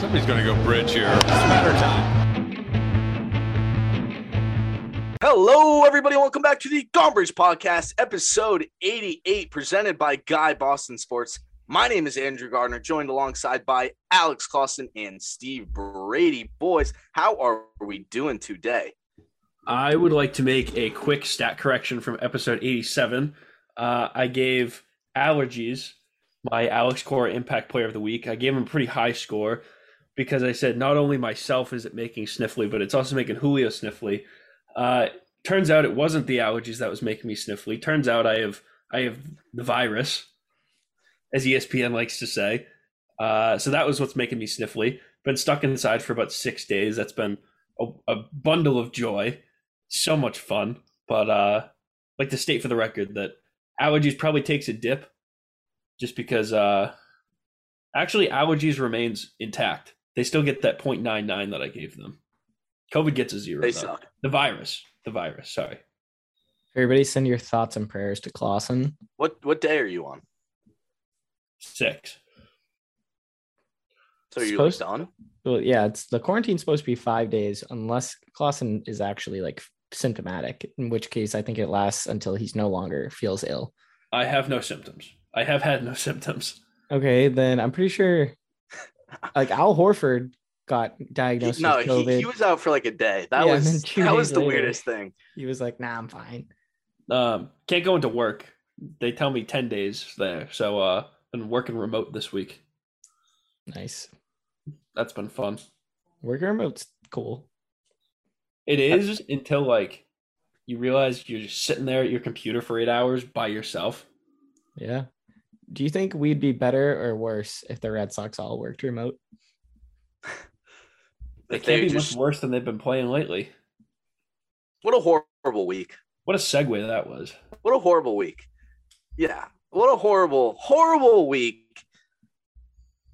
Somebody's going to go bridge here. It's matter time. Hello, everybody. Welcome back to the Gomebridge Podcast, episode 88, presented by Guy Boston Sports. My name is Andrew Gardner, joined alongside by Alex Clausen and Steve Brady. Boys, how are we doing today? I would like to make a quick stat correction from episode 87. Uh, I gave allergies my Alex Cora Impact Player of the Week. I gave him a pretty high score because I said not only myself is it making sniffly, but it's also making Julio sniffly. Uh, turns out it wasn't the allergies that was making me sniffly. Turns out I have I have the virus, as ESPN likes to say. Uh, so that was what's making me sniffly. Been stuck inside for about six days. That's been a, a bundle of joy. So much fun. But uh, like to state for the record that allergies probably takes a dip, just because. Uh, actually, allergies remains intact. They still get that 0.99 that I gave them. COVID gets a zero. They though. suck. The virus. The virus. Sorry. Everybody send your thoughts and prayers to Clausen. What what day are you on? Six. So are you Supposed- on? Well, yeah, it's the quarantine's supposed to be five days unless Clausen is actually like symptomatic, in which case I think it lasts until he's no longer feels ill. I have no symptoms. I have had no symptoms. Okay, then I'm pretty sure like Al Horford got diagnosed no, with he, COVID. he was out for like a day. That Yeah, was that was days the later- weirdest thing. he was like, nah, I'm fine. Um, can't go into work. They tell me ten days there. So uh, been working remote this week. Nice. That's been fun. Working remote's cool. It is until like you realize you're just sitting there at your computer for eight hours by yourself. Yeah. Do you think we'd be better or worse if the Red Sox all worked remote? They can't be just- much worse than they've been playing lately. What a horrible week. What a segue that was. What a horrible week. Yeah. What a horrible, horrible week.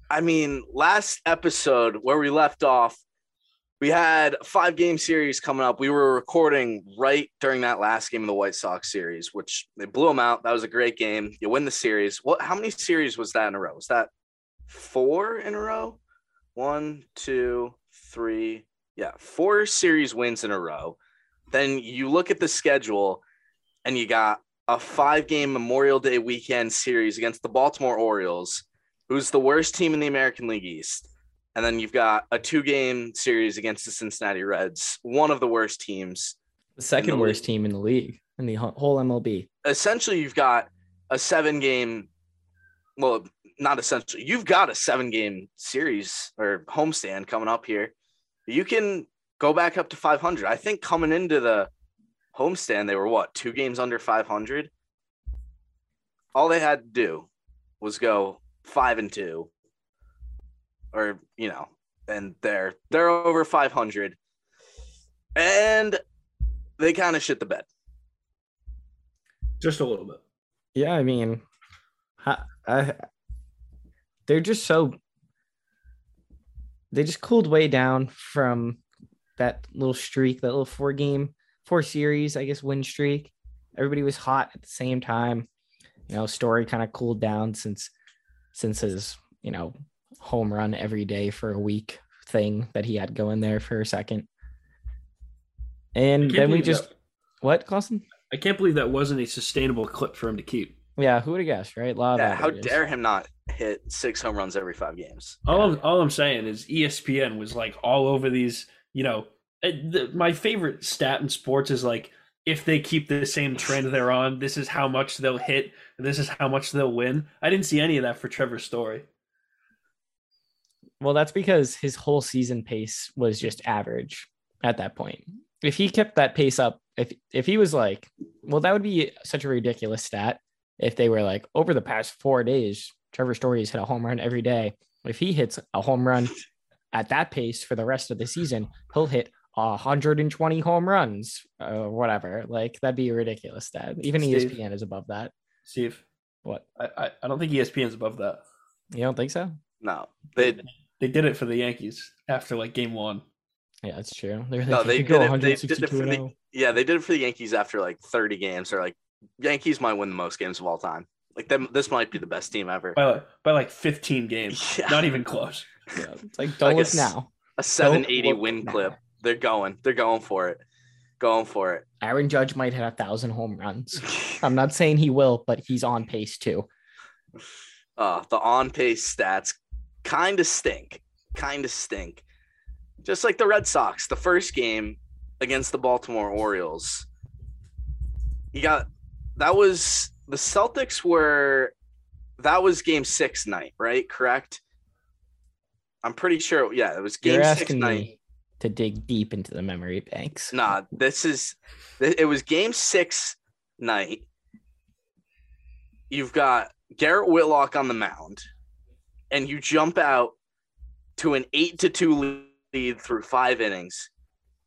I mean, last episode where we left off, we had a five game series coming up. We were recording right during that last game of the White Sox series, which they blew them out. That was a great game. You win the series. What how many series was that in a row? Was that four in a row? One, two, three. Yeah, four series wins in a row. Then you look at the schedule and you got a five game Memorial Day weekend series against the Baltimore Orioles, who's the worst team in the American League East. And then you've got a two game series against the Cincinnati Reds, one of the worst teams. The second the worst league. team in the league in the whole MLB. Essentially, you've got a seven game, well, not essentially, you've got a seven game series or homestand coming up here. You can go back up to 500. I think coming into the homestand, they were what, two games under 500? All they had to do was go five and two, or, you know, and they're they're over 500 and they kind of shit the bed Just a little bit. Yeah, I mean, I, I, they're just so they just cooled way down from that little streak, that little four game, four series, I guess, win streak. Everybody was hot at the same time. You know, Story kind of cooled down since since his you know home run every day for a week thing that he had going there for a second. And then we just that- what, Clausen? I can't believe that wasn't a sustainable clip for him to keep. Yeah, who would have guessed, right? Law of yeah, how dare him not hit six home runs every five games All I'm all I'm saying is ESPN was like all over these. You know, uh, the, my favorite stat in sports is like if they keep the same trend they're on, this is how much they'll hit. and This is how much they'll win. I didn't see any of that for Trevor Story. Well, that's because his whole season pace was just average at that point. If he kept that pace up, if if he was like, well, that would be such a ridiculous stat. If they were like over the past four days, Trevor Story has hit a home run every day. If he hits a home run at that pace for the rest of the season, he'll hit 120 home runs or whatever. Like that'd be a ridiculous stat. Even Steve. ESPN is above that. Steve, What? I, I, I don't think E ESPN's above that. You don't think so? no they They did it for the Yankees after like game one. Yeah, that's true. They're No, they they did it- they did it for the- 0. yeah they did it for the yankees after like 30 games or like yankees might win the most games of all time like them this might be the best team ever by like, by like 15 games. Yeah. Not even close. Yeah, it's like don't I look guess- now. A 780 win now. clip. They're going. They're going for it. Going for it. Aaron Judge might hit a thousand home runs. I'm not saying he will, but he's on pace too. Uh, the on pace stats kind of stink. Kind of stink. Just like the Red Sox, the first game against the Baltimore Orioles. You got that was the Celtics were that was game six night, right? Correct. I'm pretty sure. Yeah, it was game You're six night. to dig deep into the memory banks. Nah, this is it was game six night. You've got Garrett Whitlock on the mound, and you jump out to an eight to two lead through five innings,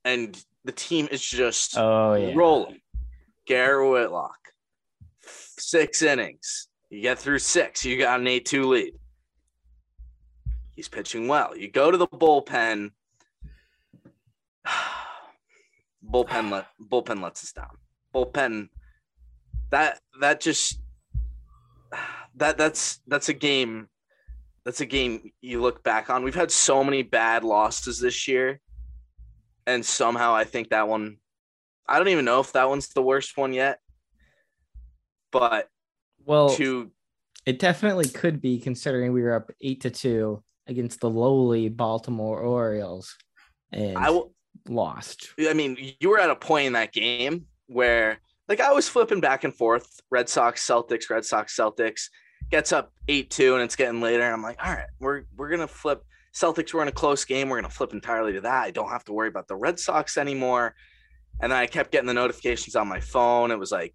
and the team is just Oh yeah. rolling. Garrett Whitlock, six innings. You get through six, you got an 8 2 lead. He's pitching well. You go to the bullpen. bullpen let bullpen lets us down. Bullpen that that just that that's that's a game that's a game you look back on. We've had so many bad losses this year. And somehow I think that one I don't even know if that one's the worst one yet. But Well, to it definitely could be considering we were up eight to two against the lowly Baltimore Orioles and I lost. I mean, you were at a point in that game where like I was flipping back and forth, Red Sox, Celtics, Red Sox, Celtics, gets up 8-2 and it's getting later. I'm like, all right, we're we're gonna flip Celtics were in a close game. We're gonna flip entirely to that. I don't have to worry about the Red Sox anymore. And then I kept getting the notifications on my phone. It was like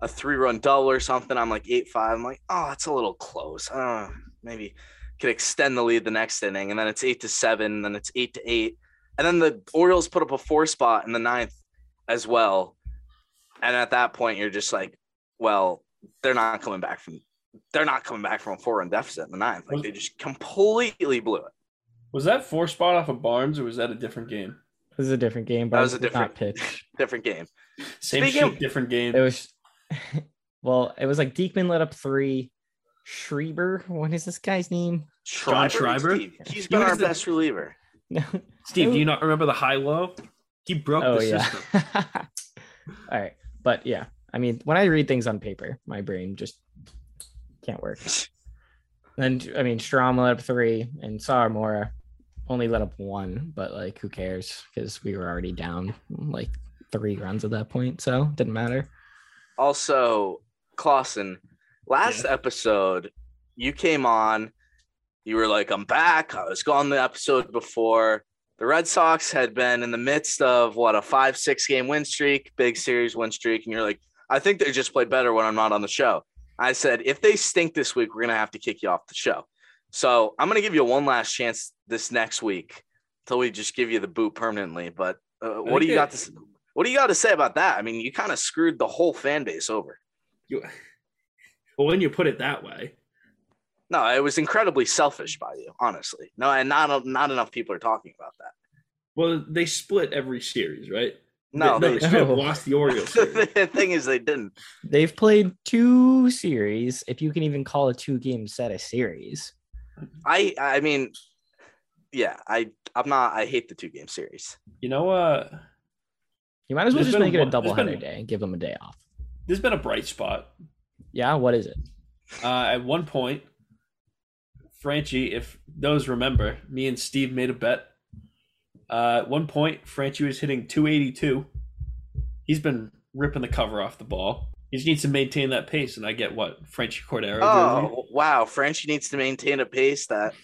a three-run double or something. I'm like 8-5. I'm like, oh, that's a little close. Uh, maybe could extend the lead the next inning. And then it's eight to seven, then it's eight to eight. And then the Orioles put up a four spot in the ninth as well. And at that point, you're just like, well, they're not coming back from they're not coming back from a four run deficit in the ninth. Like they just completely blew it. Was that four spot off of Barnes or was that a different game? This is a different game, but That was a it did not different- pitch. Different game. Same Speaking shit, of- different game. It was well, it was like Diekman let up three. Schreiber, what is this guy's name? John Schreiber? Steve. He's He been was our the- best reliever. No. Steve, do you not remember the high low? He broke Oh the yeah. system. All right, but yeah, I mean, when I read things on paper, my brain just can't work. Then I mean, Strahm let up three, and Sawamura only let up one, but like, who cares? Because we were already down like three runs at that point, so didn't matter. Also, Clausen, last episode, you came on. You were like, I'm back. I was gone the episode before. The Red Sox had been in the midst of what a five, six game win streak, big series win streak. And you're like, I think they just play better when I'm not on the show. I said, if they stink this week, we're going to have to kick you off the show. So I'm going to give you one last chance this next week until we just give you the boot permanently. But uh, what do you got to what do you got to say about that? I mean, you kind of screwed the whole fan base over. You, well, when you put it that way, No, it was incredibly selfish by you, honestly. No, and not not enough people are talking about that. well, they split every series, right? No, they, no, they, they straight No. lost the Orioles. the thing is, they didn't. They've played two series, if you can even call a two game set a series. I I mean, yeah, I I'm not. I hate the two game series. You know, uh, You might as well just been make it a one- there's doubleheader been- day and give them a day off. there's been a bright spot. Yeah, what is it? Uh, at one point, Franchy, if those remember, me and Steve made a bet. Uh, at one point, Franchy was hitting 282. He's been ripping the cover off the ball. He just needs to maintain that pace, and I get what Franchy Cordero. jersey. Oh wow, Frenchie needs to maintain a pace that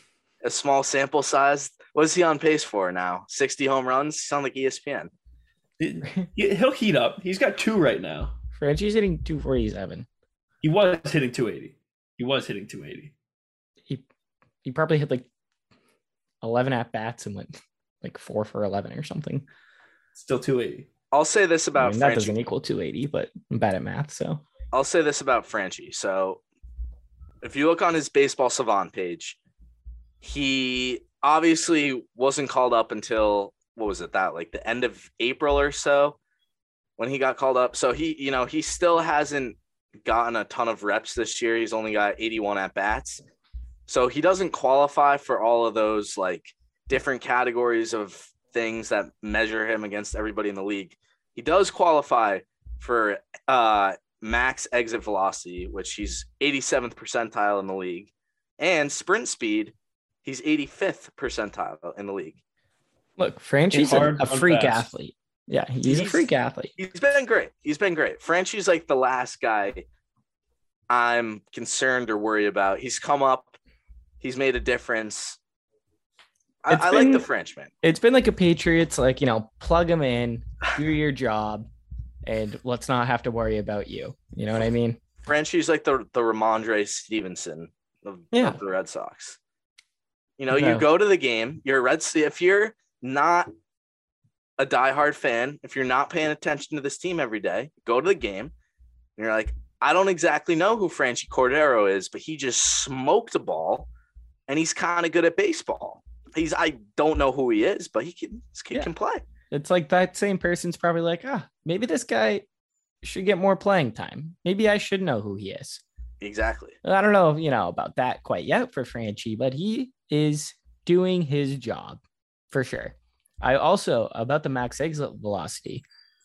a small sample size. What is he on pace for now? Sixty home runs. Sound like ESPN. He- He'll heat up. He's got two right now. Frenchie's hitting 247. He was hitting 280. He was hitting 280. He he probably hit like 11 at bats and went like four for 11 or something. Still 280. I'll say this I about mean, that doesn't equal 280, but I'm bad at math, so I'll say this about Franchy. So if you look on his baseball savant page, he obviously wasn't called up until what was it that like the end of April or so when he got called up. So he, you know, he still hasn't gotten a ton of reps this year. He's only got 81 at bats. So he doesn't qualify for all of those like different categories of things that measure him against everybody in the league. He does qualify for uh, max exit velocity, which he's 87th percentile in the league, and sprint speed, he's 85th percentile in the league. Look, Franchy's a, a freak fast. athlete. Yeah, he's, a freak athlete. He's been great. He's been great. Franchy's like the last guy I'm concerned or worried about. He's come up, he's made a difference. I, I like the Frenchman. It's been like a Patriots, like you know, plug him in, do your job, and let's not have to worry about you. You know what I mean? Frenchie's like the the Rhamondre Stevenson of, Yeah. of the Red Sox. You know, No. you go to the game. You're a Red. If you're not a diehard fan, if you're not paying attention to this team every day, go to the game. And you're like, I don't exactly know who Franchy Cordero is, but he just smoked a ball, and he's kind of good at baseball. He's I don't know who he is, but he can this kid Yeah. can play. It's like that same person's probably like, ah, maybe this guy should get more playing time. Maybe I should know who he is. Exactly. I don't know, you know, about that quite yet for Franchy, but he is doing his job for sure. I also about the max exit velocity.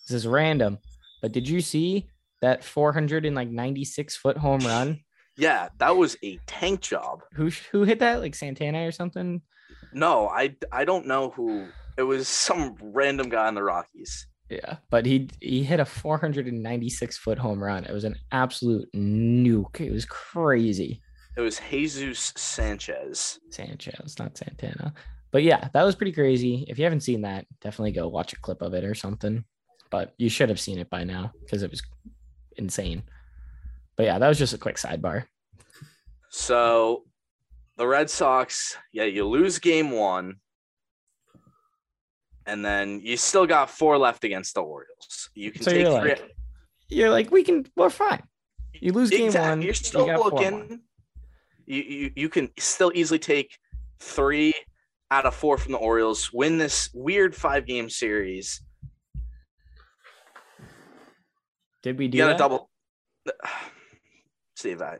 This is random, but did you see that 496 foot home run? Yeah, that was a tank job. Who who hit that? Like Santana or something? No, I I don't know who. It was some random guy in the Rockies. Yeah, but he he hit a 496 foot home run. It was an absolute nuke. It was crazy. It was Jesus Sanchez. Sanchez, not Santana. But yeah, that was pretty crazy. If you haven't seen that, definitely go watch a clip of it or something. But you should have seen it by now because it was insane. But yeah, that was just a quick sidebar. So the Red Sox, yeah, you lose game one. And then you still got four left against the Orioles. You can So take you're three. like, you're like, we can, we're fine. You lose game one, You're still more. looking. You, you you can still easily take three out of four from the Orioles, win this weird five game series. Did we do You got that? to double. Steve, I,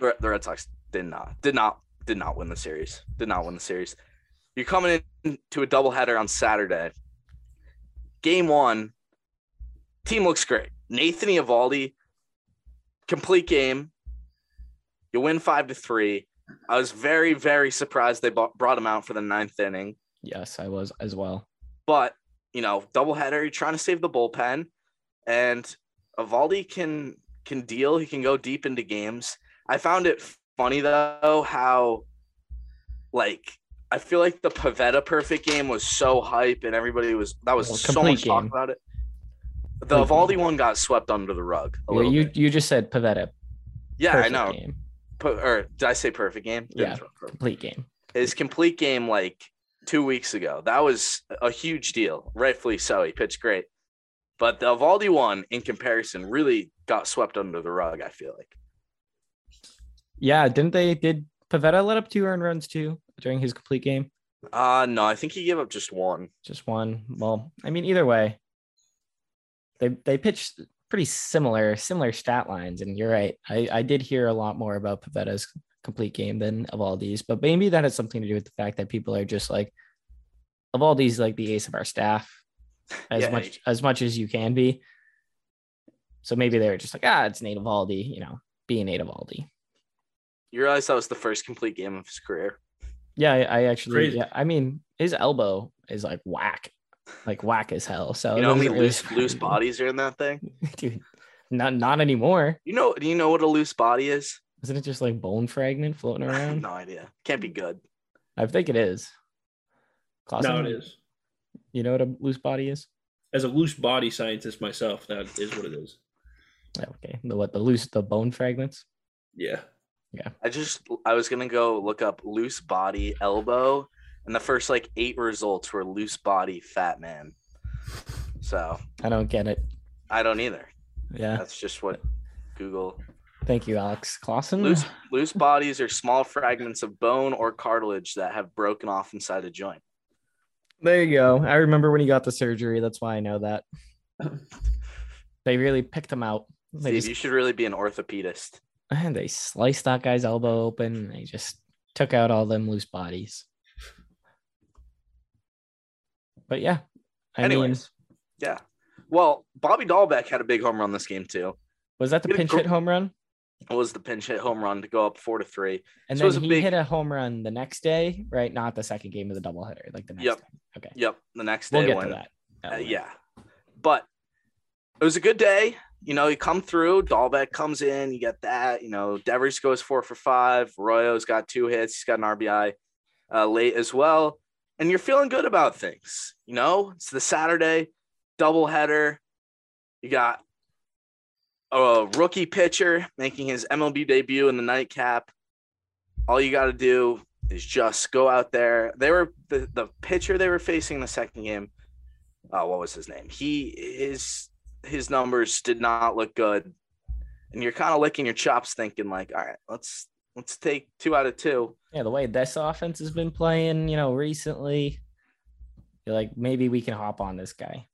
the the Red Sox did not, did not, did not win the series. Did not win the series. You're coming into a doubleheader on Saturday. Game one, team looks great. Nathan Eovaldi, complete game. You win five to three. I was very, very surprised they brought him out for the ninth inning. Yes, I was as well. But you know, doubleheader, you're trying to save the bullpen, and Eovaldi can can deal. He can go deep into games. I found it funny though how, like, I feel like the Pivetta perfect game was so hype, and everybody was that was Well, so much talk about it. The game. one got swept under the rug. A You, you, bit. you just said Pivetta. yeah, I know. Game, or did I say perfect game? Didn't Yeah. perfect. complete game. his complete game like two weeks ago. That was a huge deal, rightfully so. He pitched great, but the Valdi one in comparison really got swept under the rug. I feel like. Yeah, didn't they? Did Pivetta let up two earned runs too during his complete game? Uh no, I think he gave up just one. Just one. Well, I mean, either way, they they pitched pretty similar similar stat lines, and you're right. I I did hear a lot more about Pivetta's complete game than of all these, but maybe that has something to do with the fact that people are just like of all these like the ace of our staff as Yeah. much as much as you can be. So maybe they were just like, ah, it's Nate Eovaldi, you know, being Nate Eovaldi. You realize that was the first complete game of his career. Yeah, I, I actually, Crazy. yeah, I mean, his elbow is like whack, like whack as hell. So You know how many doesn't really loose loose bodies are in that thing? dude. Not not anymore. You know? Do you know what a loose body is? Isn't it just like bone fragment floating around? no idea. Can't be good. I think it is. Clausen, No, it is. You know what a loose body is? As a loose body scientist myself, that is what it is. Oh, okay, the what the loose the bone fragments. Yeah. I just I was gonna go look up loose body elbow, and the first like eight results were loose body fat man. So I don't get it. I don't either. Yeah, That's just what Google. thank you, Alex Clausen. Loose loose bodies are small fragments of bone or cartilage that have broken off inside a joint. There you go. I remember when he got the surgery. That's why I know that. they really picked him out. They Steve, just- you should really be an orthopedist. And they sliced that guy's elbow open. And they just took out all them loose bodies. But yeah, I mean, Anyways, yeah. Well, Bobby Dalbec had a big home run this game too. was that the pinch gr- hit home run? It was the pinch hit home run to go up four to three. And So then a he big- hit a home run the next day, right? Not the second game of the doubleheader, like the next Yep. day. Okay. Yep. The next day We'll get when to that. Uh, Oh, yeah. But it was a good day. You know, you come through, Dalbec comes in, you get that. You know, Devers goes four for five. Royo's got two hits. He's got an RBI uh, late as well. And you're feeling good about things. You know, it's the Saturday doubleheader. You got a rookie pitcher making his MLB debut in the nightcap. All you got to do is just go out there. They were the, the pitcher they were facing in the second game uh, what was his name? He his his numbers did not look good, and you're kind of licking your chops, thinking like, all right, let's let's take two out of two. Yeah, the way this offense has been playing, you know, recently, you're like, maybe we can hop on this guy.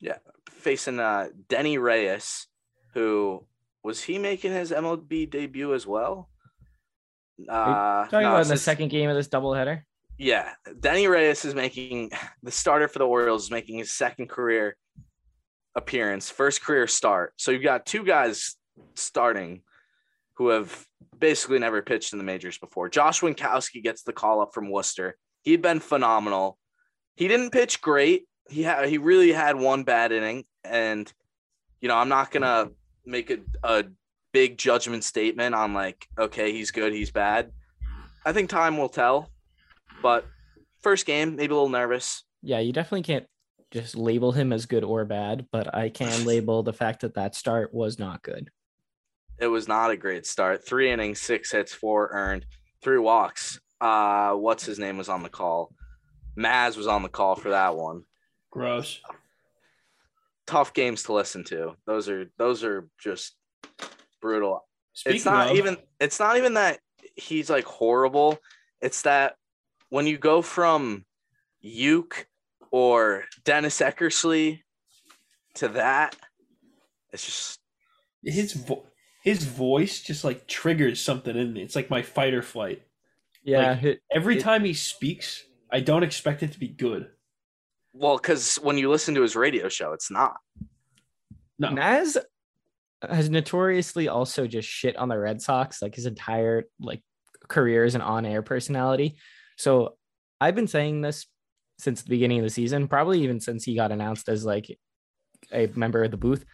Yeah, facing uh, Denyi Reyes, who was he making his MLB debut as well? Uh, Talking no, about in the second game of this doubleheader. Yeah, Denyi Reyes is making the starter for the Orioles is making his second career appearance, first career start. So you've got two guys starting who have basically never pitched in the majors before. Josh Winkowski gets the call up from Worcester. He'd been phenomenal. He didn't pitch great. He had he really had one bad inning, and you know I'm not gonna make a, a big judgment statement on like okay he's good he's bad. I think time will tell. But first game, maybe a little nervous. Yeah, you definitely can't just label him as good or bad, but I can label the fact that that start was not good. It was not a great start. Three innings, six hits, four earned, three walks. Uh, what's his name was on the call? Maz was on the call for that one. Gross. Tough games to listen to. Those are those are just brutal. Speaking it's not of, even it's not even that he's like horrible. It's that when you go from Youk or Dennis Eckersley to that, it's just his vo- his voice just like triggers something in me. It's like my fight or flight. Yeah, Like- it- Every It- time he speaks, I don't expect it to be good. well, because when you listen to his radio show, it's not. No, Maz has notoriously also just shit on the Red Sox like his entire like career as an on-air personality. So I've been saying this since the beginning of the season, probably even since he got announced as like a member of the booth.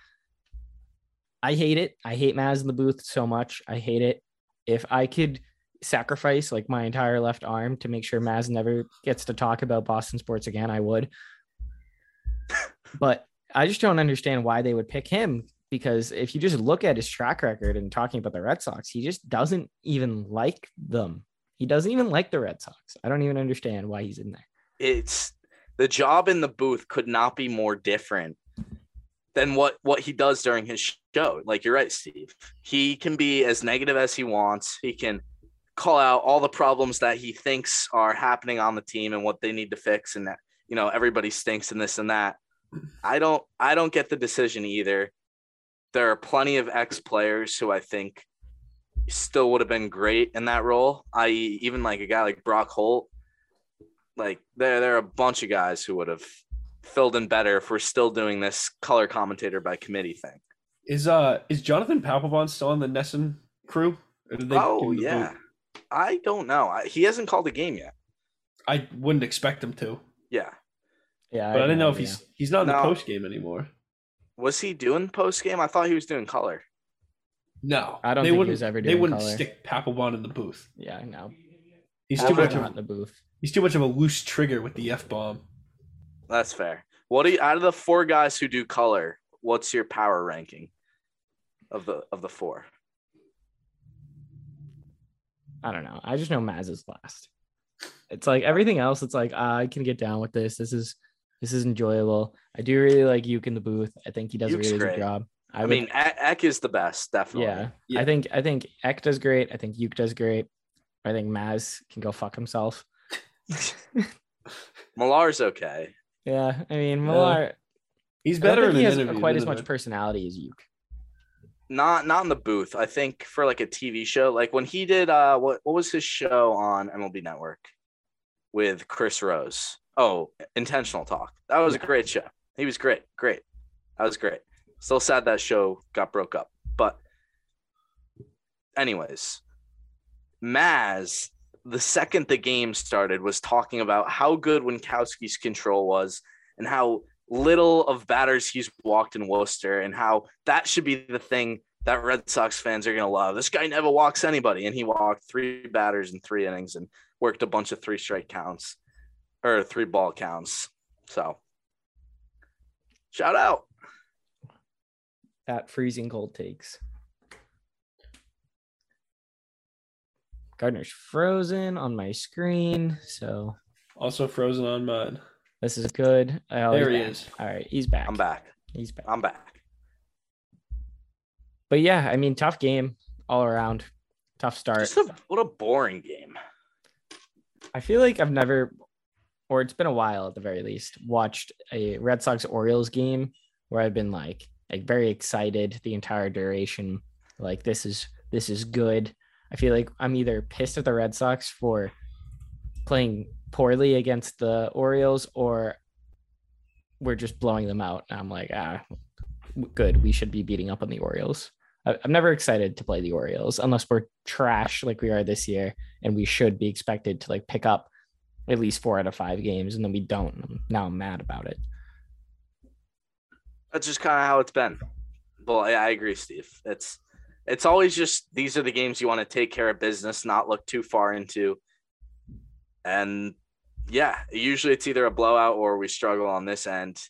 I hate it. I hate Maz in the booth so much. I hate it. If I could sacrifice like my entire left arm to make sure Maz never gets to talk about Boston sports again, I would. But I just don't understand why they would pick him because if you just look at his track record and talking about the Red Sox, he just doesn't even like them. He doesn't even like the Red Sox. I don't even understand why he's in there. It's the job in the booth could not be more different than what what he does during his show. Like you're right, Steve. He can be as negative as he wants. He can call out all the problems that he thinks are happening on the team and what they need to fix and that you know everybody stinks and this and that. I don't I don't get the decision either. There are plenty of ex players who I think still would have been great in that role. I even like a guy like Brock Holt. Like there there are a bunch of guys who would have filled in better if we're still doing this color commentator by committee thing. is uh is Jonathan Papelbon still on the NESN crew? Or did they give oh yeah. boot? I don't know. I, he hasn't called a game yet. I wouldn't expect him to, Yeah. Yeah, but I, have didn't no know if idea. he's he's not in the post game anymore. Was he doing post game? I thought he was doing color. No, I don't they think he wouldn't, was ever They wouldn't color. stick Papelbon in the booth. Yeah, no. He's too much of in the booth. he's too much of a loose trigger with the f bomb. That's fair. What do you out of the four guys who do color, what's your power ranking of the of the four? I don't know. I just know Maz is last. It's like everything else. It's like I can get down with this. This is this is enjoyable. I do really like Youk in the booth. I think he does Youk's a really great. good job. I, would- mean, E- Eck is the best, definitely. yeah, Yeah. I think I think Eck does great. I think Youk does great. I think Maz can go fuck himself. Millar's okay. Yeah, I mean Millar. He's I don't better think in he has quite as much a- personality as Youk. not not in the booth. I think for like a TV show, like when he did uh what what was his show on MLB Network with Chris Rose? Oh, Intentional Talk. That was a great show. He was great, great. That was great. Still sad that show got broke up, but anyways, Maz, the second the game started, was talking about how good Winkowski's control was and how little of batters he's walked in Worcester and how that should be the thing that Red Sox fans are going to love. This guy never walks anybody, and he walked three batters in three innings and worked a bunch of three strike counts or three ball counts. So, shout out. At freezing cold takes. Gardner's frozen on my screen, so Also frozen on mine. this is good. Oh, There he back. is. All right, he's back. I'm back. He's back. I'm back. But yeah, I mean, tough game all around. Tough start. Just a, what a boring game. I feel like I've never, or it's been a while at the very least, watched a Red Sox Orioles game where I've been like like very excited the entire duration. Like this is this is good. I feel like I'm either pissed at the Red Sox for playing poorly against the Orioles or we're just blowing them out. And I'm like, ah, good. We should be beating up on the Orioles. I'm never excited to play the Orioles unless we're trash like we are this year, and we should be expected to like pick up at least four out of five games, and then we don't. Now I'm mad about it. That's just kind of how it's been. Well, I, I agree, Steve. It's it's always just these are the games you want to take care of business, not look too far into. And yeah, usually it's either a blowout or we struggle on this end.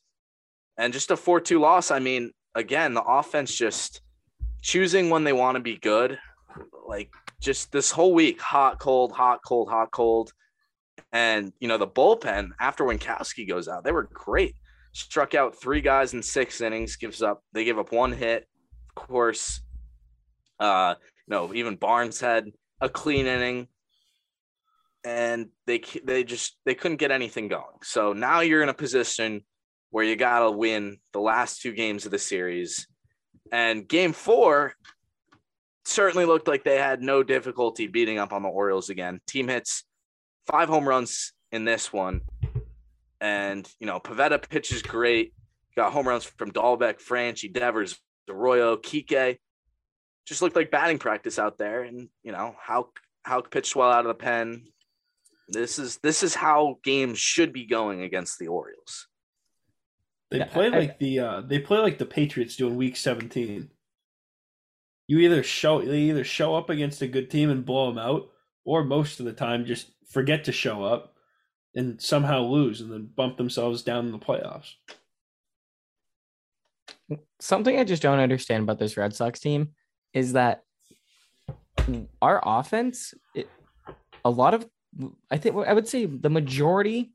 And just a 4-2 loss, I mean, again, the offense just choosing when they want to be good. Like just this whole week, hot, cold, hot, cold, hot, cold. And you know, the bullpen after Winkowski goes out, they were great struck out three guys in six innings, gives up they give up one hit. Of course, uh, no, even Barnes had a clean inning, and they they just they couldn't get anything going. So now you're in a position where you gotta win the last two games of the series, and game four certainly looked like they had no difficulty beating up on the Orioles again. Team hits five home runs in this one. And, you know, Pivetta pitches great. Got home runs from Dalbec, Franchy, Devers, Arroyo, Kike. Just looked like batting practice out there. And, you know, how how pitched well out of the pen. This is this is how games should be going against the Orioles. They Yeah, play I- like the uh they play like the Patriots do in week 17. You either show they either show up against a good team and blow them out or most of the time just forget to show up and somehow lose and then bump themselves down in the playoffs. Something I just don't understand about this Red Sox team is that our offense, it, a lot of, I think, I would say the majority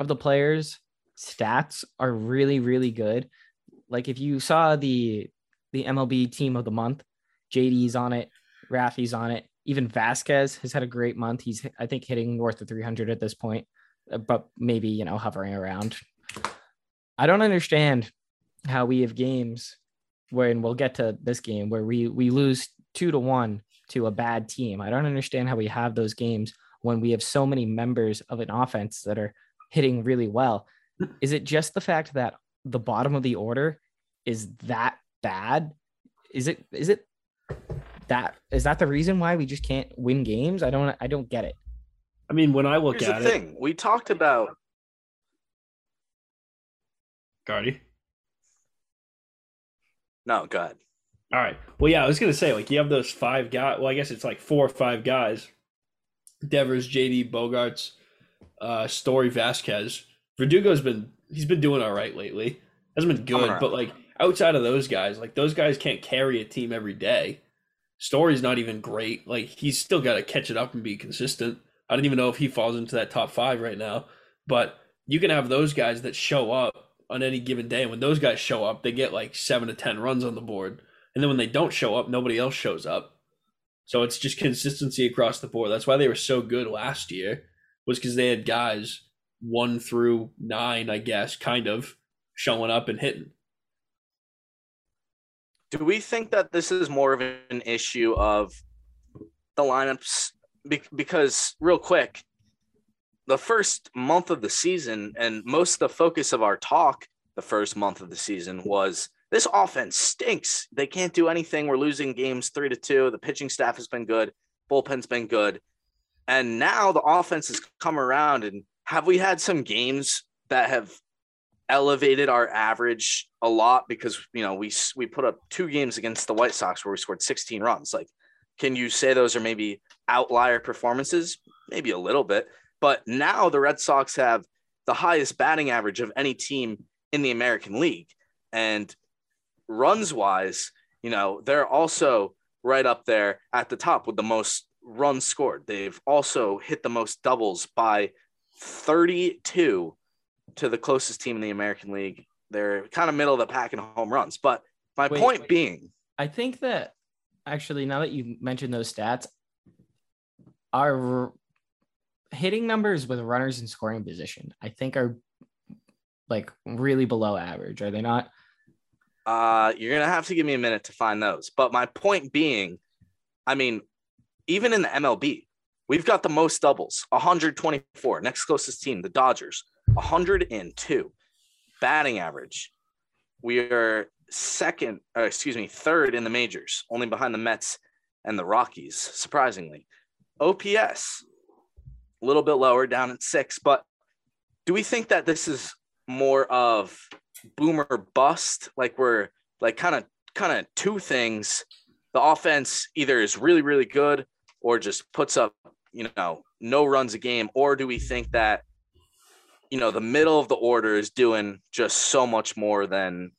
of the players' stats are really, really good. Like if you saw the the MLB team of the month, JD's on it, Rafi's on it, even Vasquez has had a great month. He's I think hitting north of 300 at this point, but maybe you know hovering around. I don't understand how we have games when we'll get to this game where we we lose two to one to a bad team. I don't understand how we have those games when we have so many members of an offense that are hitting really well. Is it just the fact that the bottom of the order is that bad? Is it is it that is that the reason why we just can't win games? I don't I don't get it. I mean, when I look Here's at the it, thing. We talked about Guardy. No, go ahead. All right. Well, yeah, I was gonna say like you have those five guys. Well, I guess it's like four or five guys: Devers, JD, Bogaerts, uh, Story, Vasquez. Verdugo's been he's been doing all right lately. Hasn't been good, but like outside of those guys, like those guys can't carry a team every day. Story's not even great. Like he's still got to catch it up and be consistent. I don't even know if he falls into that top five right now, but you can have those guys that show up on any given day. When those guys show up, they get like seven to ten runs on the board. And then when they don't show up, nobody else shows up. So it's just consistency across the board. That's why they were so good last year, was because they had guys one through nine, I guess, kind of showing up and hitting. do we think that this is more of an issue of the lineups? Be- because, real quick, the first month of the season and most of the focus of our talk the first month of the season was this offense stinks. They can't do anything. We're losing games three to two. The pitching staff has been good, bullpen's been good. And now the offense has come around. And have we had some games that have elevated our average a lot because you know we we put up two games against the White Sox where we scored 16 runs. Like, can you say those are maybe outlier performances? Maybe a little bit, but now the Red Sox have the highest batting average of any team in the American League, and runs wise, you know they're also right up there at the top with the most runs scored. They've also hit the most doubles by 32 to the closest team in the American League. They're kind of middle of the pack in home runs. But my Wait, point wait. being, I think that actually, now that you mentioned those stats, our hitting numbers with runners in scoring position, I think, are like really below average. Are they not? uh, you're gonna have to give me a minute to find those. But my point being, I mean, even in the MLB, we've got the most doubles, 124. Next closest team, the Dodgers, 102. Batting average, we are second, uh, excuse me, third in the majors, only behind the Mets and the Rockies, surprisingly. OPS, a little bit lower, down at six. But do we think that this is more of boomer bust? Like we're like kind of kind of two things. The offense either is really really good or just puts up you know no runs a game, or do we think that you know the middle of the order is doing just so much more than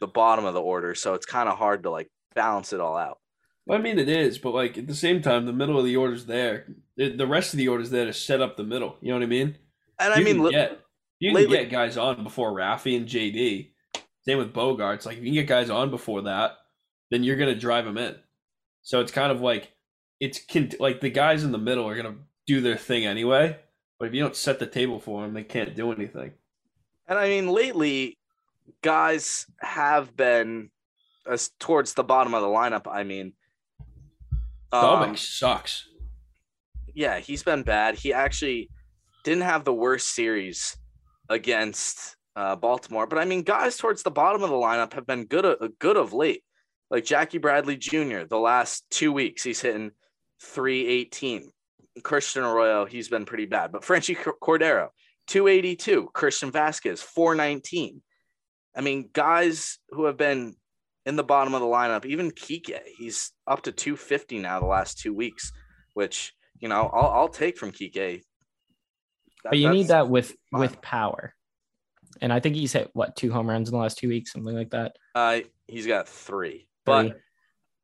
the bottom of the order? So it's kind of hard to like balance it all out. I mean, it is, but like at the same time, the middle of the order's there. The rest of the order's there to set up the middle. You know what I mean? And I you mean, can li- get, you can get guys on before Rafi and JD. Same with Bogaerts. Like if you can get guys on before that, then you're gonna drive them in. So it's kind of like it's con- like the guys in the middle are gonna do their thing anyway. But if you don't set the table for them, they can't do anything. And I mean, lately, guys have been as towards the bottom of the lineup. I mean, Dalbec um, sucks. yeah, he's been bad. He actually didn't have the worst series against uh, Baltimore, but I mean, guys towards the bottom of the lineup have been good, uh, good of late. Like Jackie Bradley Jr. The last two weeks, he's hitting 318. Christian Arroyo, he's been pretty bad, but Frenchie Cordero, 282. Christian Vasquez, 419. I mean, guys who have been in the bottom of the lineup, even Kike, he's up to 250 now the last two weeks, which you know I'll, I'll take from Kike. That- But you need that with with power. And I think he's hit what two home runs in the last two weeks, something like that. Uh, he's got three, but Three.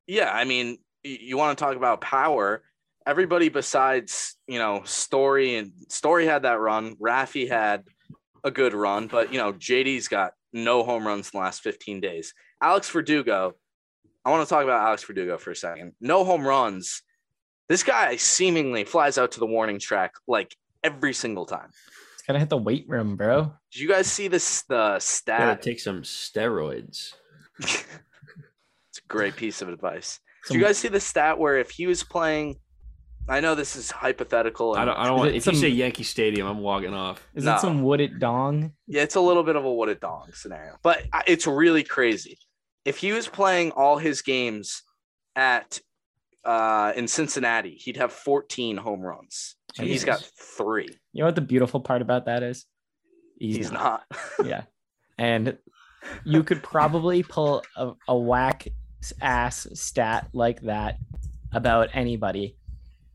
yeah, I mean, you want to talk about power? Everybody besides you know Story and Story had that run. Rafi had a good run, but you know JD's got no home runs in the last 15 days. Alex Verdugo, I want to talk about Alex Verdugo for a second. No home runs. This guy seemingly flies out to the warning track like every single time. It's gotta hit the weight room, bro. Did you guys see this the Gotta stat? take some steroids. it's a great piece of advice. Some- Did you guys see the stat where if he was playing? I know this is hypothetical. I don't. I don't want. it If you say Yankee Stadium, I'm walking off. Is No. it some wooded dong? yeah, it's a little bit of a what a dong scenario, but it's really crazy. If he was playing all his games at uh, in Cincinnati, he'd have 14 home runs. And he's got three. You know what the beautiful part about that is? He's, not. yeah. And you could probably pull a, a whack ass stat like that about anybody.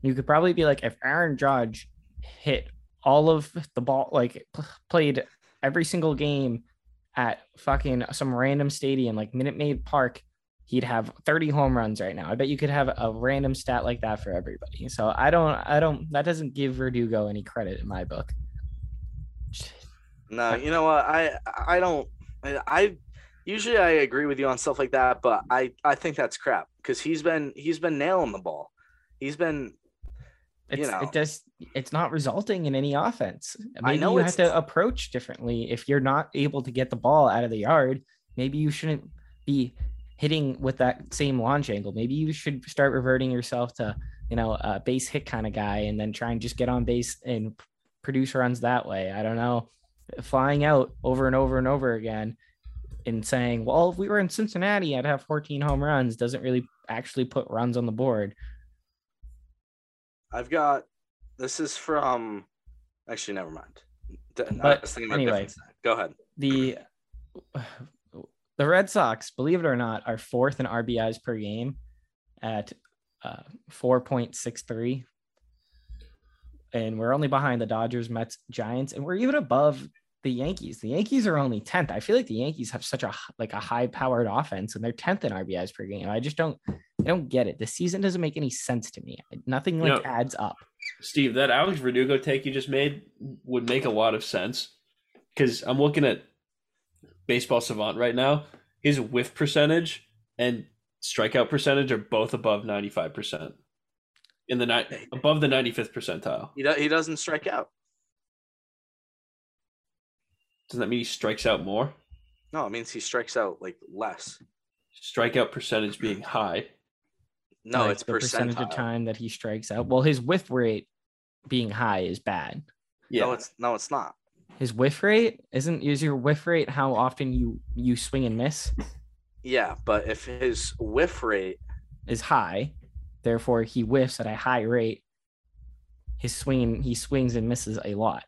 You could probably be like, if Aaron Judge hit all of the ball, like played every single game at fucking some random stadium like Minute Maid Park, he'd have 30 home runs right now. I bet you could have a random stat like that for everybody. So I don't, I don't, that doesn't give Verdugo any credit in my book. No, you know what? I I don't. I, I usually I agree with you on stuff like that, but I I think that's crap because he's been he's been nailing the ball. He's been It's know. it just it's not resulting in any offense. I Maybe know you have to approach differently. If you're not able to get the ball out of the yard, maybe you shouldn't be hitting with that same launch angle. Maybe you should start reverting yourself to, you know, a base hit kind of guy and then try and just get on base and produce runs that way. I don't know. Flying out over and over and over again and saying, well, if we were in Cincinnati, I'd have 14 home runs doesn't really actually put runs on the board. I've got this is from actually never mind. But was thinking about anyway. Go ahead. The the Red Sox, believe it or not, are fourth in RBIs per game at uh, 4.63. And we're only behind the Dodgers, Mets, Giants, and we're even above the Yankees. The Yankees are only 10th. I feel like the Yankees have such a like a high powered offense and they're 10th in RBIs per game. I just don't I don't get it. The season doesn't make any sense to me. Nothing You like know- adds up. Steve, that Alex Verdugo take you just made would make a lot of sense because I'm looking at Baseball Savant right now. His whiff percentage and strikeout percentage are both above 95% in the night above the 95th percentile. He, do, he doesn't strike out. Doesn't that mean he strikes out more? No, it means he strikes out like less. Strikeout percentage being high. No, Like, it's the percentage of time that he strikes out. Well, his whiff rate being high is bad. Yeah. No, it's no, it's not. His whiff rate isn't is your whiff rate how often you you swing and miss Yeah, but if his whiff rate, is high, therefore he whiffs at a high rate. His swing he swings and misses a lot.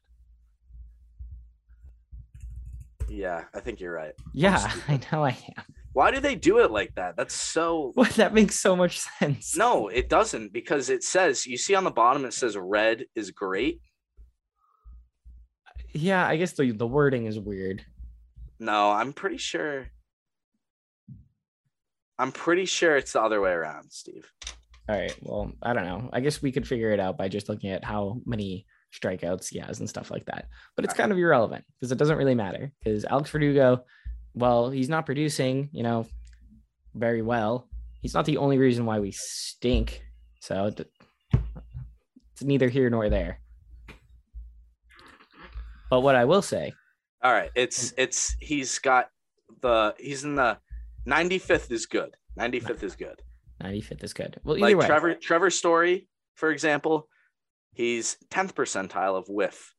Yeah, I think you're right. Yeah. I know I am. Why do they do it like that? That's so. Well, that makes so much sense. No, it doesn't because it says you see on the bottom it says red is great. Yeah, I guess the the wording is weird. No, I'm pretty sure. I'm pretty sure it's the other way around, Steve. All right. Well, I don't know. I guess we could figure it out by just looking at how many strikeouts he has and stuff like that. But it's kind of irrelevant because it doesn't really matter. Because Alex Verdugo, well, he's not producing, you know, very well. He's not the only reason why we stink. So it's neither here nor there. But what I will say, All right, it's mm. it's he's got the he's in the 95th is good. 95th is good. 95th is good. Well, either Like way, Trevor Trevor Story, for example, he's 10th percentile of whiff,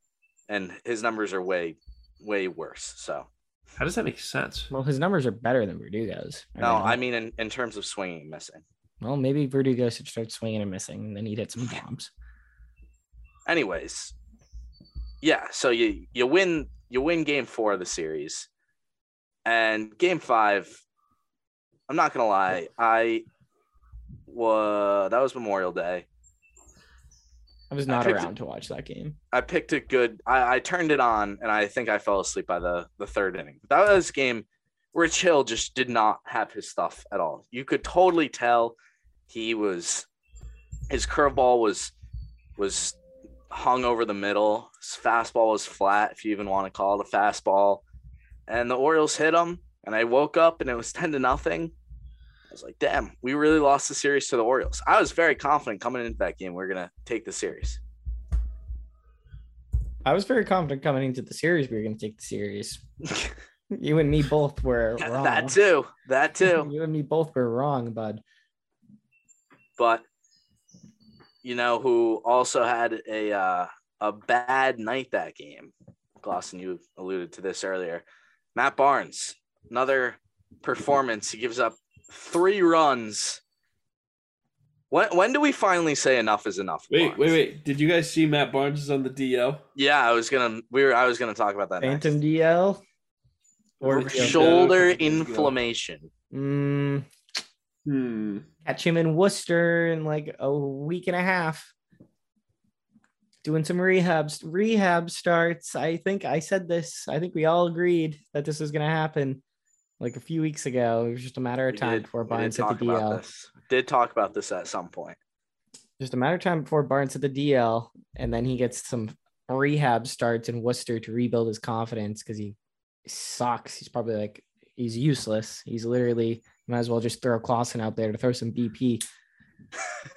and his numbers are way way worse. So How does that make sense? well, his numbers are better than Verdugo's. right no, now. I mean in, in terms of swinging and missing. well, maybe Verdugo should start swinging and missing, and then he'd hit some bombs. anyways yeah so you you win you win game four of the series and game five i'm not gonna lie i was that was memorial day I was not picked- around to watch that game. i picked a good I, I turned it on and i think i fell asleep by the the third inning that was a game rich hill just did not have his stuff at all you could totally tell he was his curveball was was hung over the middle. His fastball was flat, if you even want to call it a fastball. And the Orioles hit him, and I woke up and it was 10 to nothing. I was like, damn, we really lost the series to the Orioles. I was very confident coming into that game we are gonna take the series. I was very confident coming into the series we were going to take the series. You and me both were wrong. that too. That too. You and me both were wrong, bud. but you know who also had a uh, a bad night that game. Clausen, you alluded to this earlier. Matt Barnes, another performance. He gives up three runs. When when do we finally say enough is enough? Wait, Barnes? wait, wait. Did you guys see Matt Barnes is on the DL? Yeah, I was gonna we were I was gonna talk about that. next. Phantom DL or Yeah. shoulder Yeah. inflammation. mm, Hmm. catch him in Worcester in like a week and a half. Doing some rehabs, rehab starts. I think I said this. I think we all agreed that this was going to happen like a few weeks ago. It was just a matter of time did- before Barnes hit the talk about DL. this. Did talk about this at some point. just a matter of time before Barnes hit the DL, and then he gets some rehab starts in Worcester to rebuild his confidence because he sucks. He's probably like he's useless. He's literally might as well just throw Clausen out there to throw some BP.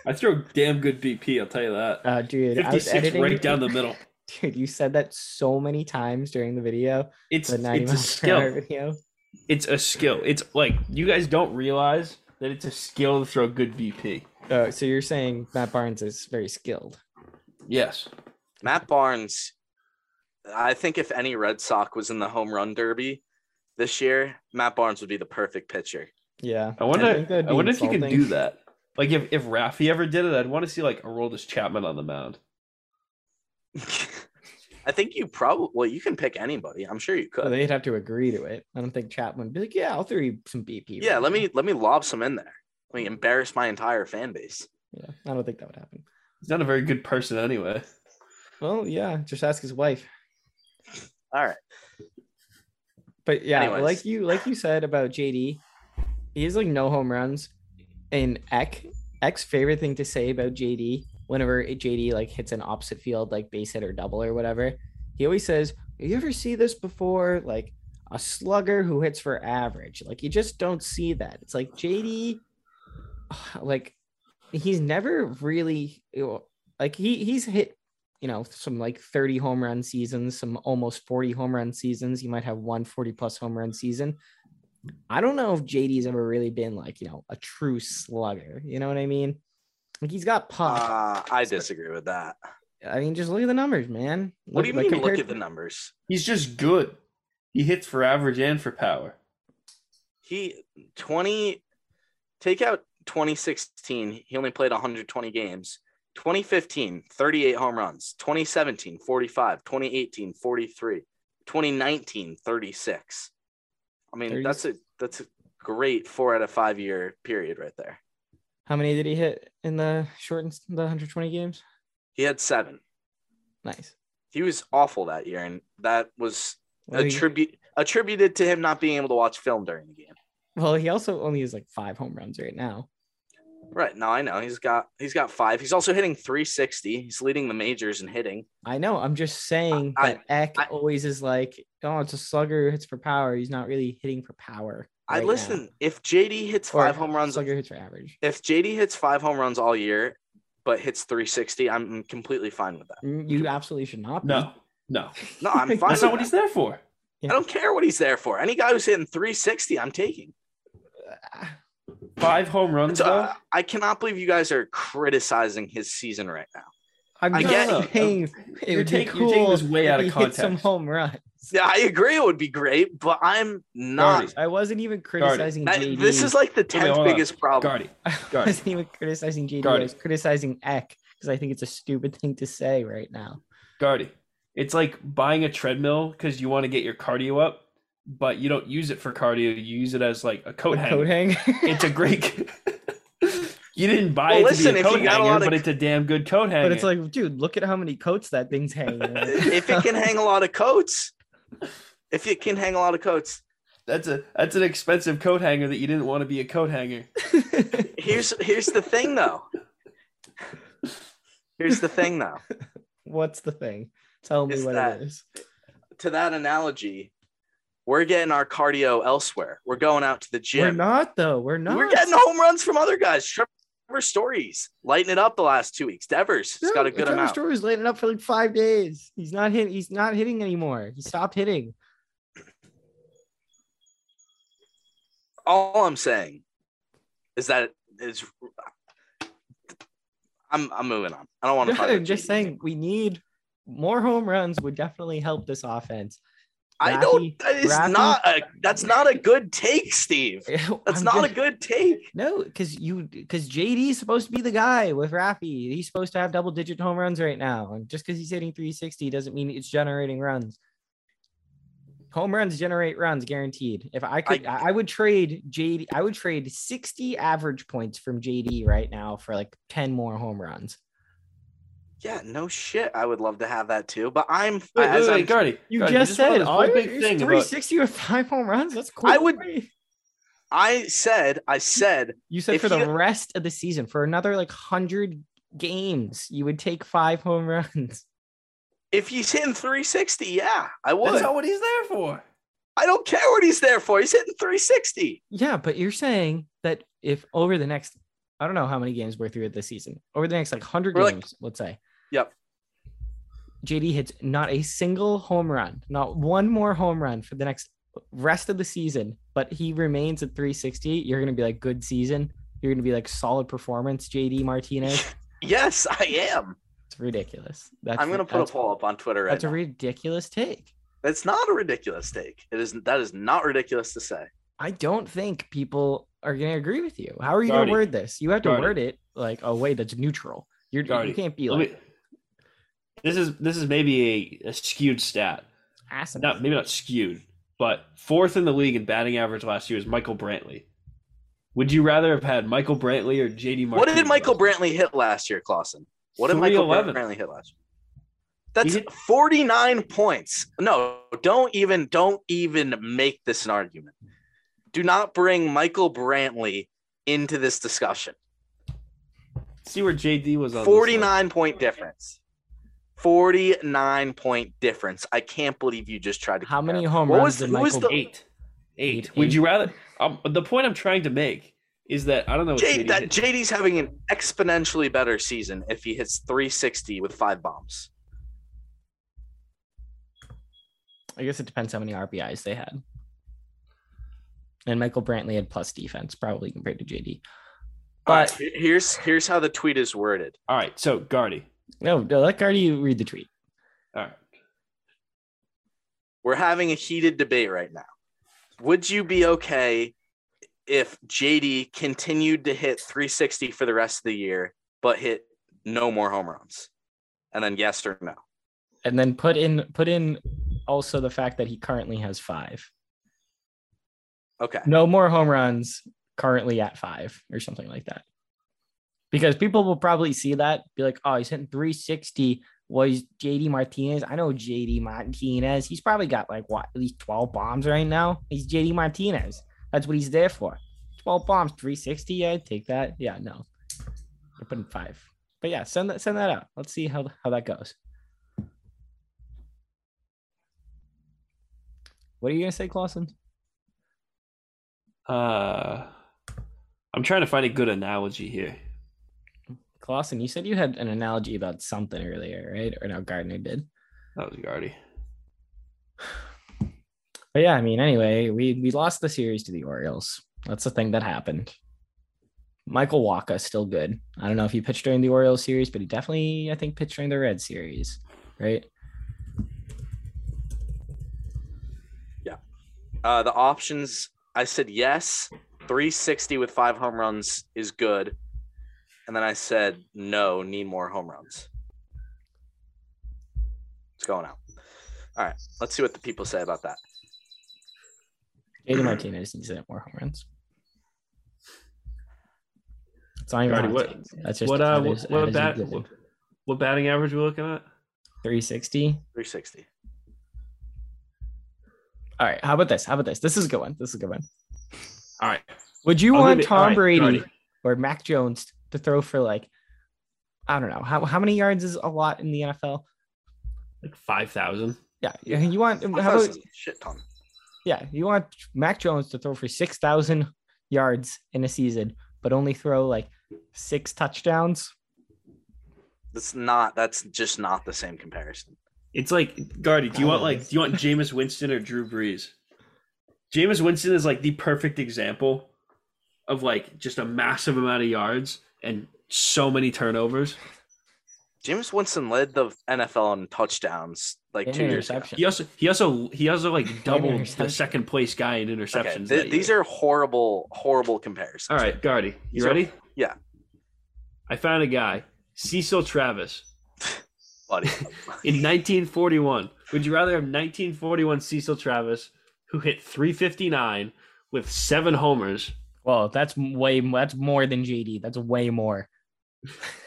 I throw damn good BP, I'll tell you that. Uh, dude, I was 56 editing. right down the middle. Dude, you said that so many times during the video, It's the it's a miles per hour skill. video. It's a skill. It's like you guys don't realize that it's a skill to throw good BP. Uh, so you're saying Matt Barnes is very skilled. Yes. Matt Barnes, I think if any Red Sox was in the home run derby this year, Matt Barnes would be the perfect pitcher. Yeah. I wonder. think that'd I, be wonder if you can do that. Like if if Rafi ever did it, I'd want to see like Aroldis Chapman on the mound. I think you probably well, you can pick anybody. I'm sure you oh, could. Well, they'd have to agree to it. I don't think Chapman would be like, yeah, I'll throw you some BP. yeah, right let now." me let me lob some in there. Let me embarrass my entire fan base. Yeah, I don't think that would happen. He's not a very good person anyway. Well, yeah, just ask his wife. All right. But yeah, Anyways. like you like you said about JD, he has like no home runs. And Eck, Eck's favorite thing to say about JD, whenever JD like hits an opposite field like base hit or double or whatever, he always says, "You ever see this before? Like a slugger who hits for average. Like you just don't see that. It's like JD, like he's never really like he he's hit you know some like 30 home run seasons some almost 40 home run seasons you might have one 40 plus home run season i don't know if jd's ever really been like you know a true slugger you know what i mean like he's got pop Uh, I disagree with that. i mean just look at the numbers man What do you Look- mean look at the numbers? He's just good. He hits for average and for power. He 20 take out 2016, he only played 120 games. 2015, 38 home runs. 2017, 45. 2018, 43. 2019, 36. I mean, 30 that's a that's a great four out of five year period right there. How many did he hit in the short the 120 games He had seven. nice He was awful that year, and that was well, he, attribute attributed to him not being able to watch film during the game. well, he also only has like five home runs right now Right now, I know he's got he's got five. He's also hitting 360. He's leading the majors in hitting. I know. I'm just saying I- that Eck I- always is like, oh, it's a slugger who hits for power. He's not really hitting for power. I right now." listen. If JD hits Or five home runs, Slugger hits for average. if JD hits five home runs all year, but hits 360, I'm completely fine with that. Mm, You absolutely should not. Be. No, no, No, I'm fine. that's with not what that. he's there for. I don't care what he's there for. Any guy who's hitting 360, I'm taking. Five home runs So, though. uh, I cannot believe you guys are criticizing his season right now. I'm I just get- No, no, saying it you're would take- be you're taking cool this way out of he hit some context. home runs. Yeah, I agree. It would be great, but I'm not. Guardy, I wasn't even criticizing That- JD. this is like the Wait, 10th hold on. biggest problem. Guardy, I wasn't even criticizing JD. I was criticizing Eck because I think it's a stupid thing to say right now. Guardy. It's like buying a treadmill because you want to get your cardio up, but you don't use it for cardio. You use it as like a coat A hanger. coat hang. It's a great. you didn't buy Well, it listen, to if be a you coat got a hanger, lot of- but it's a damn good coat hanger. but it's like, dude, look at how many coats that thing's hanging. if it can hang a lot of coats, if it can hang a lot of coats, that's a that's an expensive coat hanger that you didn't want to be a coat hanger. here's here's the thing though. Here's the thing though. What's the thing? Tell me Is what that- it is. To that analogy, we're getting our cardio elsewhere. We're going out to the gym. We're not though. We're not. We're getting home runs from other guys. Trevor Story's lighting it up the last two weeks. Devers has got a good Trevor amount. Story was laying up for like five days. He's not hitting. He's not hitting anymore. He stopped hitting. All I'm saying is that it's. I'm I'm moving on. I don't want to. I'm just saying we need more home runs. Would definitely help this offense. I don't. That is not a. That's not a good take, Steve. That's I'm not a good take. No, because you because JD is supposed to be the guy with Rafi. He's supposed to have double digit home runs right now. And just because he's hitting 360 doesn't mean it's generating runs. Home runs generate runs guaranteed. If I could, I, I would trade JD. I would trade 60 average points from JD right now for like 10 more home runs. Yeah, no shit. I would love to have that too, but I'm Wait, as wait, I'm wait, Guardy. You Guardy, just this said this all big it's thing about 360 with five home runs. That's cool. I would- I said I said You said for the you- rest of the season, for another like hundred games, you would take five home runs. if he's hitting 360, yeah, I would. That's not what he's there for. I don't care what he's there for. He's hitting 360. Yeah, but you're saying that if over the next, I don't know how many games we're through this season, over the next like hundred We're like- games, let's say. Yep. JD hits not a single home run, not one more home run for the next rest of the season. but he remains at 360, you're gonna be like good season. You're gonna be like solid performance, JD Martinez. Yes, I am. It's ridiculous. That's I'm gonna put a poll up on Twitter right That's a ridiculous take. It's not a ridiculous take. It is that is not ridiculous to say. I don't think people are going to agree with you. How are you going to word this? You have to Gardy. word it like a way that's neutral. You're, Gardy, you can't be Let like me- this is this is maybe a, a skewed stat. asinine. Not maybe not skewed, but fourth in the league in batting average last year is Michael Brantley. Would you rather have had Michael Brantley or JD Martinez? What did Michael Brantley hit last year, Clausen? What did Michael Brantley hit last year? That's hit- 49 points. No, don't even don't even make this an argument. Do not bring Michael Brantley into this discussion. See where JD was on 49 point difference. 49 point difference. I can't believe you just tried to How many compare. home What runs was did the- was Michael the- Eight. Eight. Eight, Would you rather? Um, the point I'm trying to make is that I don't know. What J, JD that hit. JD's having an exponentially better season if he hits 360 with five bombs. I guess it depends how many RBIs they had. And Michael Brantley had plus defense, probably compared to JD. But Here- here's here's how the tweet is worded. All right. So Gardy. No, no, let Gardy read the tweet. All right. We're having a heated debate right now. Would you be okay if JD continued to hit 360 for the rest of the year, but hit no more home runs? And then yes or no. And then put in put in also the fact that he currently has five. Okay. No more home runs currently at five or something like that. Because people will probably see that, be like, oh, he's hitting 360. Was JD Martinez? I know JD Martinez. He's probably got like what, at least 12 bombs right now. He's JD Martinez. That's what he's there for. 12 bombs, 360. Yeah, I'd take that. Yeah, no. We're putting five. But yeah, send that send that out. Let's see how how that goes. What are you gonna say, Clausen? Uh, I'm trying to find a good analogy here. Clausen, you said you had an analogy about something earlier, right? Or no, Gardner did. That was Gardy. But yeah, I mean, anyway, we we lost the series to the Orioles. That's the thing that happened. Michael Wacha is still good. I don't know if he pitched during the Orioles series, but he definitely, I think, pitched during the Red series, right? Yeah. Uh, the options, I said yes. 360 with five home runs is good. And then I said no, need more home runs. It's going out. All right. Let's see what the people say about that. JD Martinez needs to hit more home runs. It's not even Gardy, what- That's just What uh? that What, is- what that is a bat? What, what batting average are we looking at? 360. 360. All right. How about this? How about this? This is a good one. This is a good one. All right. Would you I'll want give it- Tom all right, Brady Gardy. or Mac Jones to throw for like, I don't know, how, how many yards is a lot in the NFL? Like five thousand. Yeah. You you want, how about, shit ton. yeah, you want Mac Jones to throw for 6,000 yards in a season, but only throw like six touchdowns? That's not, that's just not the same comparison. It's like Guardy, Do you want like? Do you want Jameis Winston or Drew Brees? Jameis Winston is like the perfect example of like just a massive amount of yards and so many turnovers. Jameis Winston led the NFL in touchdowns like two years ago. He also he also he also like doubled the second place guy in Okay, interceptions. th- these year. are horrible, horrible comparisons. all right, Guardy, You These are- ready? yeah. I found a guy, Cecil Travis, buddy. in 1941. Would you rather have 1941 Cecil Travis, who hit 359 with seven homers? Well, that's way, that's more than JD. That's way more.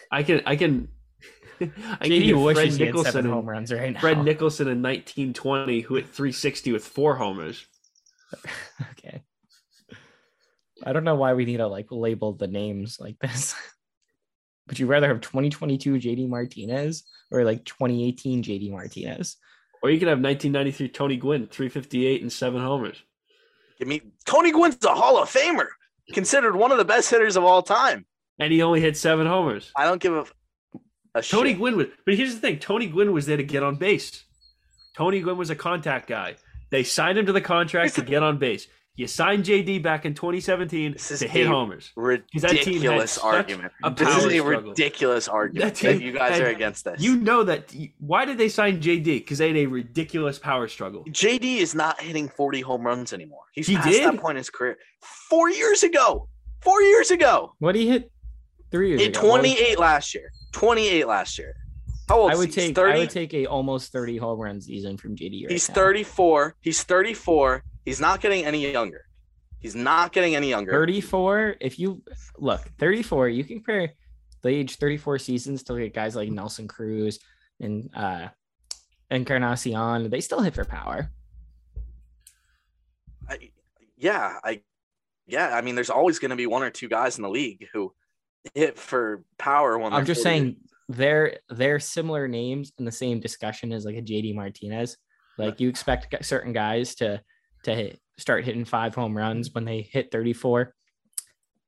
I can I can. I can JD get wishes Fred he had Nicholson seven and- home runs right now. Fred Nicholson in 1920, who hit 360 with four homers. okay. I don't know why we need to like label the names like this. Would you rather have 2022 JD Martinez or like 2018 JD Martinez? Or you could have 1993 Tony Gwynn, 358 and seven homers. Give me Tony Gwynn's a Hall of Famer, considered one of the best hitters of all time. And he only hit seven homers. I don't give a, a Tony shit. Gwynn was, but here's the thing: Tony Gwynn was there to get on base. Tony Gwynn was a contact guy. They signed him to the contract to get on base. You signed JD back in 2017 This to hit homers. that team had ridiculous argument. a This is a struggle. ridiculous argument. That That you guys had- are against this. You know that. Why did they sign JD? Because they had a ridiculous power struggle. JD is not hitting 40 home runs anymore. He's He past did? that point in his career. Four years ago. Four years ago. What did he hit three years In ago? 28 last year. 28 last year. How old I is would he? Take 30. I would take a almost 30 home run season from JD right He's now. 34. He's 34. He's not getting any younger. He's not getting any younger. 34. If you look 34, you can compare the age 34 seasons to like guys like Nelson Cruz and uh Encarnacion. They still hit for power. I, yeah, I yeah, I mean there's always going to be one or two guys in the league who hit for power when I'm just 40. saying they're they're similar names in the same discussion as like a JD Martinez. Like you expect certain guys to to hit, start hitting five home runs when they hit 34,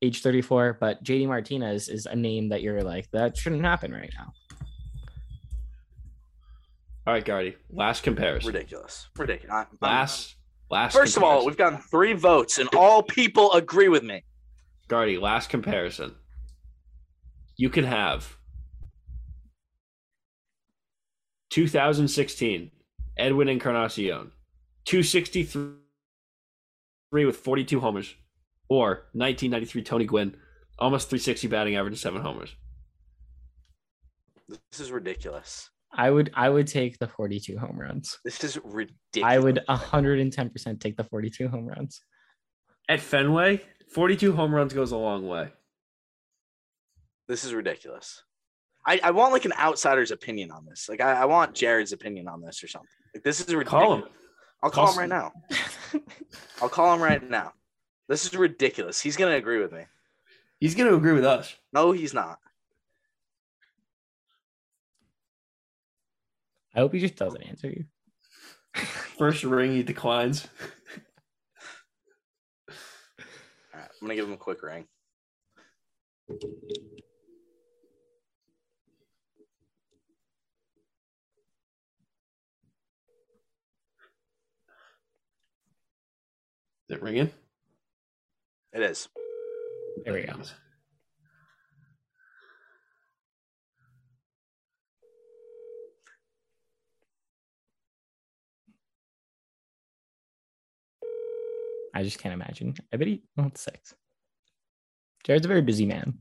age 34, but JD Martinez is a name that you're like that shouldn't happen right now. All right, Gardy. Last comparison. ridiculous. Ridiculous. I- I'm- Last. Last. First of all, we've gotten three votes and all people agree with me. Gardy, last comparison. You can have 2016 Edwin Encarnacion, 263 with 42 homers, or 1993 Tony Gwynn, almost 360 batting average and seven homers. This is ridiculous. I would I would take the 42 home runs. This is ridiculous. I would 110% take the 42 home runs. At Fenway, 42 home runs goes a long way. This is ridiculous. I, I want like an outsider's opinion on this. Like I, I want Jared's opinion on this or something. Like this is ridiculous. Call him. I'll call Call him right now. I'll call him right now. This is ridiculous. He's gonna agree with me. He's going to agree with us. No, he's not. I hope he just doesn't answer you. First ring, he declines. All right, I'm gonna give him a quick ring. It ringing? It is. There we go. I just can't imagine. I bet he oh, it's six. Jared's a very busy man.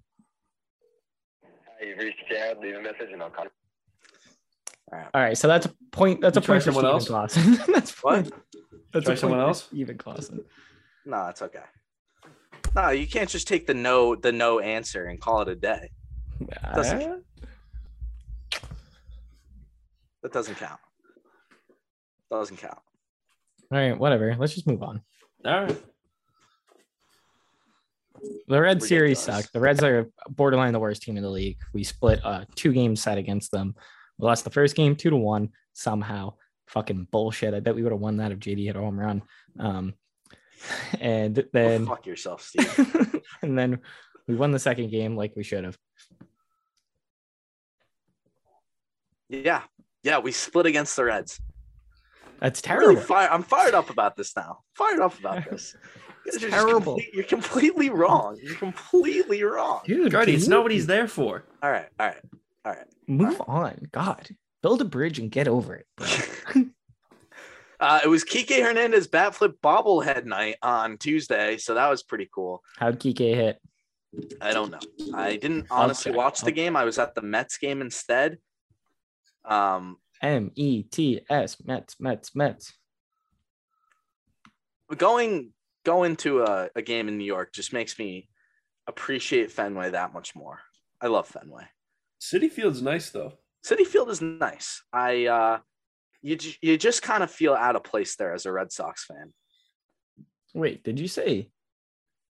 Hi, you've reached Jared. Leave a message and I'll call. All right, so that's a point. That's a You try point for someone Steven else? Clausen. that's What? point- That's Try someone else? Steven Clausen. No, it's okay. No, you can't just take the no the no answer and call it a day. Doesn't Uh, That doesn't count. Doesn't count. all right, whatever. Let's just move on. All right. The Red series Ridiculous. suck. The Reds are borderline the worst team in the league. We split a two game set against them. We lost the first game two to one somehow. Fucking bullshit. I bet we would have won that if JD hit a home run. Um, and Go then fuck yourself, Steve. and then we won the second game like we should have. yeah, yeah, we split against the Reds. That's I'm really terrible. fire, I'm fired up about this now. Fired up about this. You're just terrible. complete- you're completely wrong. You're completely wrong. Dude, Gardy, can it's you not what he's there for. All right, all right, all right. move on. God, build a bridge and get over it. Uh, it was Kike Hernandez bat flip bobblehead night on Tuesday, so that was pretty cool. How'd Kike hit? I don't know. I didn't honestly check. watch the game. I was at the Mets game instead. Um, M E T S Mets Mets Mets. going going to a, a game in New York just makes me appreciate Fenway that much more. I love Fenway. Citi Field's nice though. Citi Field is nice. I uh, you you just kind of feel out of place there as a Red Sox fan. Wait, did you say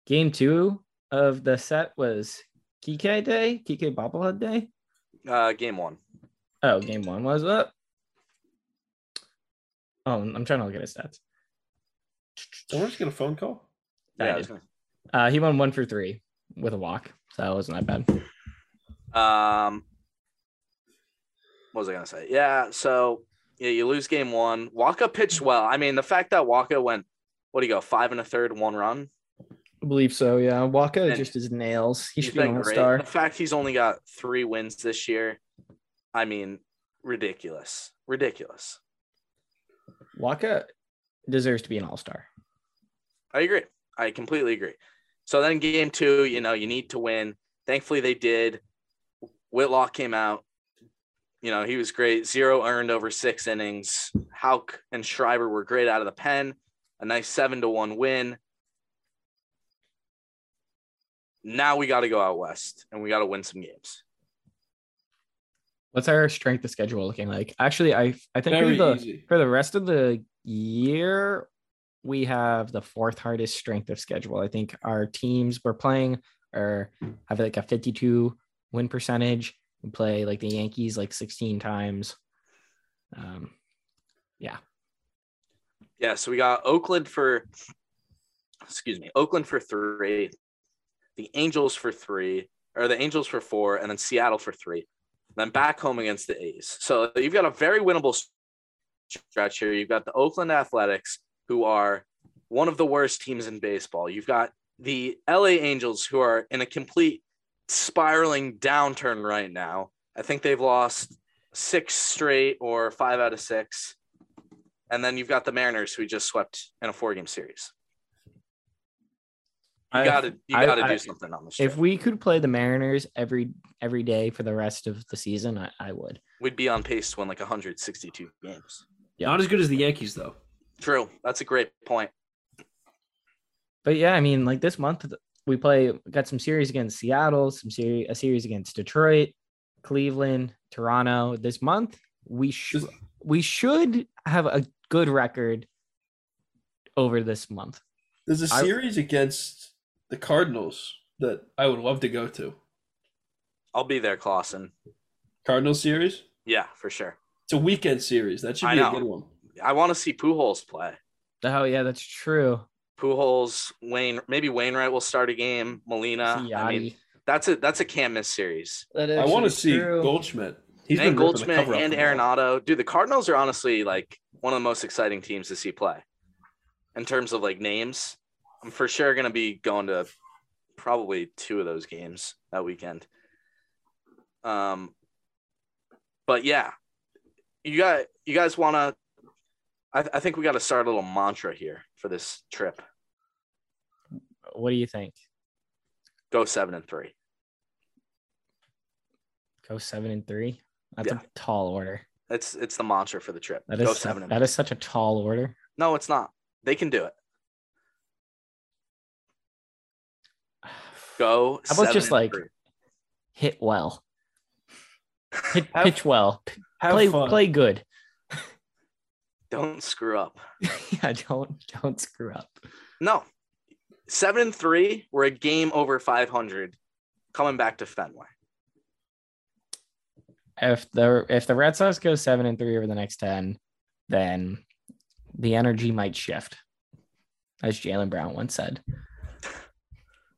game two of the set was Kike Day? Kike Bobblehead Day? Uh, game one. Oh, game one was up. Oh, I'm trying to look at his stats. Someone's get a phone call. I Yeah, I was did. gonna- Uh, he won one for three with a walk, so that wasn't that bad. Um, what was I gonna say? Yeah, so yeah, you lose game one. Wacha pitched well. I mean, the fact that Wacha went what do you go? Five and a third, one run. I believe so. Yeah, Wacha And just is nails. He should be all star. The fact he's only got three wins this year, I mean, ridiculous, ridiculous. Wacha deserves to be an all star. I agree. I completely agree. So then game two, you know, you need to win. Thankfully they did. Whitlock came out. You know, he was great. Zero earned over six innings. Houck and Schreiber were great out of the pen. A nice seven to one win. Now we got to go out west and we got to win some games. What's our strength of schedule looking like? Actually, I I think for the easy. for the rest of the year, we have the fourth hardest strength of schedule. I think our teams we're playing are have like a 52 win percentage. Play like the Yankees like 16 times. Um, Yeah, Yeah. so we got Oakland for excuse me, Oakland for three, the Angels for three, or the Angels for four, and then Seattle for three. Then back home against the A's. So you've got a very winnable stretch here. You've got the Oakland Athletics, who are one of the worst teams in baseball. You've got the LA Angels, who are in a complete spiraling downturn right now. I think they've lost six straight or five out of six. And then you've got the Mariners, who we just swept in a four game series. You I- gotta you gotta I- do something on this. if trip. we could play the Mariners every every day for the rest of the season, I, I would. We'd be on pace to win like 162 games. Yeah. Not as good as the Yankees though. True. That's a great point. But yeah, I mean, like this month we play got some series against Seattle, some series a series against Detroit, Cleveland, Toronto. This month we should we should have a good record over this month. There's a series against the Cardinals that I would love to go to. I'll be there, Clausen. Cardinals series. Yeah, for sure. It's a weekend series. That should be a good one. I want to see Pujols play. Oh yeah, that's true. Pujols, Wayne, maybe Wainwright will start a game. Molina. See I mean, that's a that's a can't miss series. I want to see true. Goldschmidt. He's and been ripping the Goldschmidt and the ball. Arenado. Dude, the Cardinals are honestly like one of the most exciting teams to see play. In terms of like names, I'm for sure gonna be going to probably two of those games that weekend. Um, but yeah, you got you guys want to. I, I think we got to start a little mantra here for this trip. What do you think? Go seven and three. Go seven and three. That's Yeah. a tall order. It's it's the mantra for the trip. That seven and that is such a tall order. No, it's not. They can do it. Go. How about seven just like- three. Hit well. Hit, Have- pitch well. Play fun. play good. Don't screw up. yeah, don't don't screw up. No, seven and three. We're a game over five hundred, coming back to Fenway. If the if the Red Sox go seven and three over the next ten, then the energy might shift, as Jaylen Brown once said.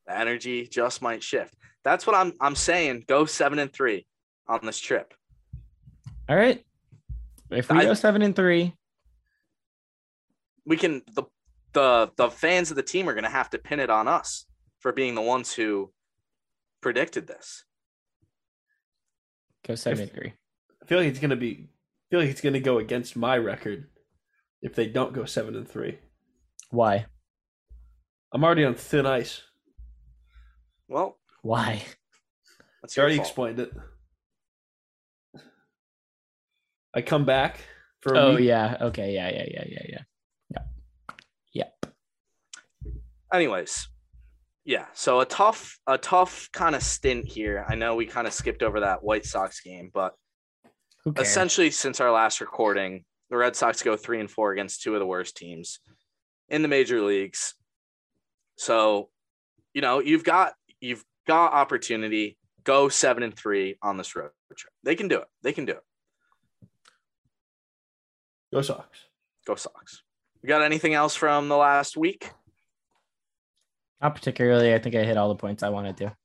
The energy just might shift. That's what I'm. I'm saying. Go seven and three on this trip. All right. If we I- go seven and three, We can. The the the fans of the team are going to have to pin it on us for being the ones who predicted this. go seven and three. I feel like it's gonna be. I feel like it's gonna go against my record if they don't go seven and three. Why? I'm already on thin ice. Well, Why? that's You already fault. explained it. I come back for a Oh week. yeah. Okay. Yeah. Yeah. Yeah. Yeah. Yeah. Yep. Anyways yeah so a tough a tough kind of stint here. I know we kind of skipped over that white sox game but essentially since our last recording the red sox go three and four against two of the worst teams in the major leagues. So you know you've got you've got opportunity. Go seven and three on this road trip. They can do it. They can do it. Go Sox. go sox. You got anything else from the last week Not particularly. I think I hit all the points I wanted to.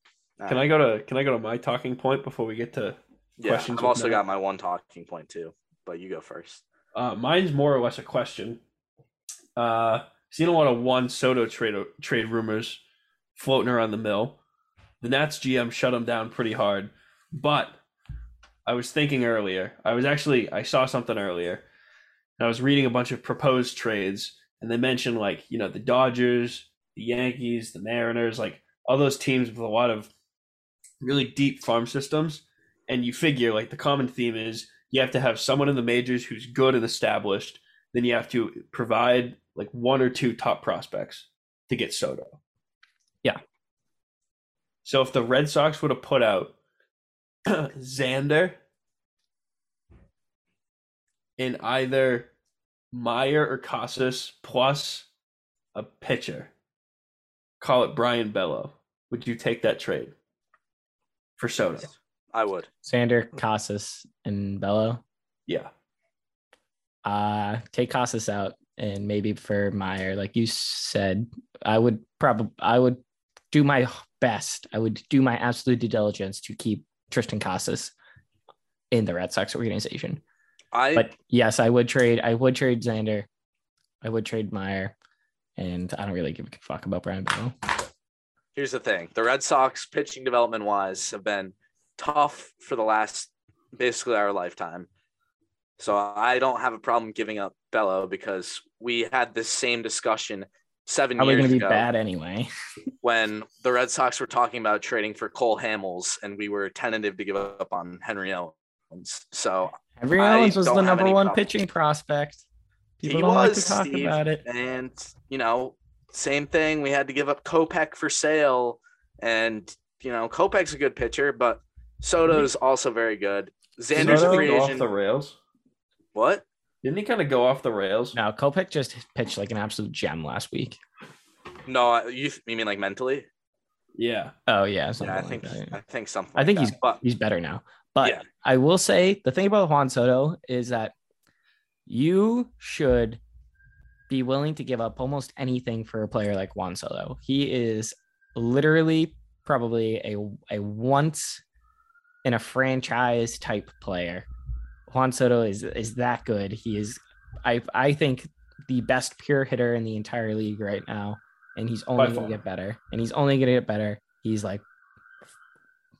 Can I go to Can I go to my talking point before we get to? yeah questions i've also Matt? got my one talking point too but you go first Uh, mine's more or less a question. Uh, seen a lot of Juan Soto trade trade rumors floating around the mill. The Nats GM shut him down pretty hard, but I was thinking earlier. I was actually I saw something earlier. And I was reading a bunch of proposed trades, and they mentioned like you know the Dodgers, the Yankees, the Mariners, like all those teams with a lot of really deep farm systems. And you figure like the common theme is you have to have someone in the majors who's good and established. Then you have to provide like one or two top prospects to get Soto. Yeah. So if the Red Sox would have put out Xander in either Mayer or Casas plus a pitcher, call it Brian Bello, would you take that trade for Soto? I would. Xander, Casas, and Bello. Yeah. Uh take Casas out and maybe for Mayer, like you said, I would probably I would do my best. I would do my absolute due diligence to keep Triston Casas in the Red Sox organization. I But yes, I would trade. I would trade Xander. I would trade Mayer, and I don't really give a fuck about Brayan Bello. here's the thing: the Red Sox pitching development wise have been tough for the last basically our lifetime. So I don't have a problem giving up Bello because we had this same discussion seven Probably years going to be ago bad anyway. when the Red Sox were talking about trading for Cole Hamels and we were tentative to give up on Henry Owens. So Henry Owens was the number one problem. pitching prospect. People he don't was like to talk Steve, about it. and you know, same thing. We had to give up Kopech for Sale, and you know, Kopech's a good pitcher, but Soto's also very good. Xander's a free go off the rails. What? Didn't he kind of go off the rails? No, Kopech just pitched like an absolute gem last week. No, you you mean like mentally? Yeah. Oh yeah, Yeah, I like think that. I think something. I think like he's that. but he's better now. But Yeah. I will say the thing about Juan Soto is that you should be willing to give up almost anything for a player like Juan Soto. He is literally probably a a once in a franchise type player. Juan Soto is is that good. He is I I think the best pure hitter in the entire league right now and he's only going to get better. And he's only going to get better. He's like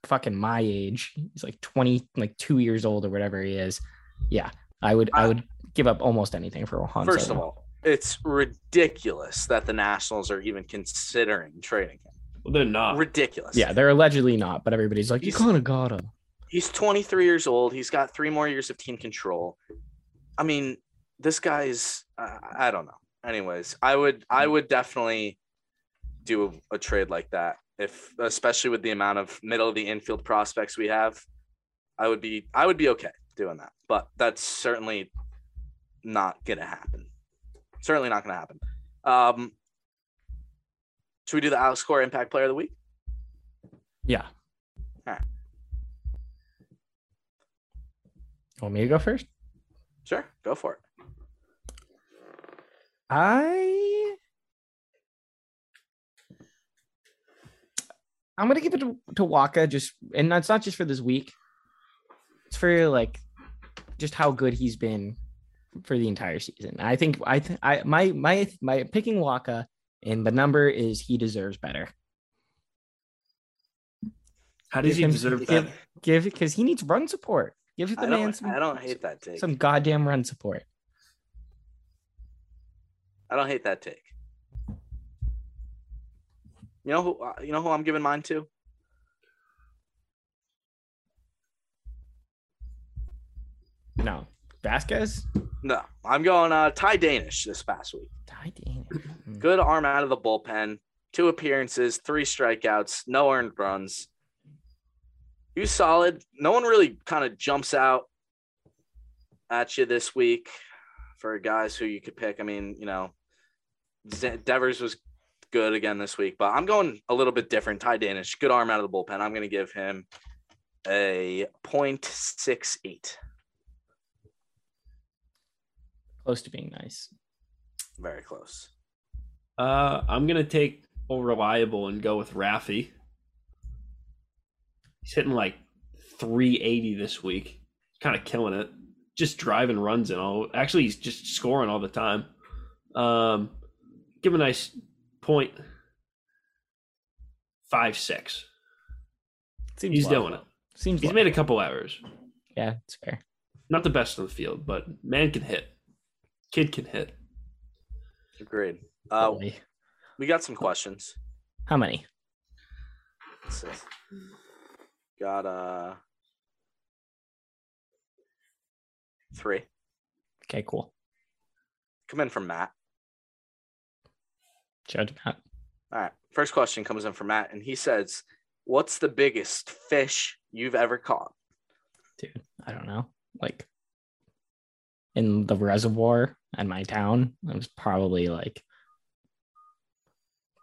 fucking my age. He's like 20 like 2 years old or whatever he is. Yeah, I would I would give up almost anything for Juan first Soto. of all, it's ridiculous that the Nationals are even considering trading him. Well, they're not. Ridiculous. Yeah, they're allegedly not, but everybody's like, you He's- kind of got him. He's 23 years old. He's got three more years of team control. I mean, this guy's uh, I don't know. Anyways, I would I would definitely do a, a trade like that if especially with the amount of middle of the infield prospects we have. I would be I would be okay doing that. But that's certainly not going to happen. Certainly not going to happen. Um should we do the Alex outscore impact player of the week? Yeah. Alright. Want me to go first? Sure, go for it. I I'm gonna give it to, to Wacha just and that's not just for this week. It's for like just how good he's been for the entire season. I think I th- I my my my picking Wacha and the number is he deserves better. How does Give he him- deserve give- that? Give because he needs run support. Give the man some I don't hate that take. some goddamn run support. I don't hate that take. You know who? Uh, you know who I'm giving mine to? No. Vasquez? No, I'm going uh, Ty Danish this past week. Ty Danish. Mm. Good arm out of the bullpen. Two appearances, three strikeouts, no earned runs. He was solid. No one really kind of jumps out at you this week for guys who you could pick. I mean, you know, Devers was good again this week, but I'm going a little bit different. Ty Danish, good arm out of the bullpen. I'm going to give him a 0.68. Close to being nice. Very close. Uh, I'm gonna take a reliable and go with Raffy. He's hitting like 380 this week. Kind of killing it. Just driving runs and all. Actually, he's just scoring all the time. Um, give him a nice point five six. Seems He's low. doing it. Seems He's low. made a couple errors. yeah, it's fair. Not the best on the field, but man can hit. Kid can hit. Agreed. Uh, Boy. we got some questions. How many? Let's see. Got uh three. Okay, cool. Come in from Matt. Judge Matt. All right. First question comes in from Matt, and he says, "What's the biggest fish you've ever caught?" Dude, I don't know. Like in the reservoir at my town, it was probably like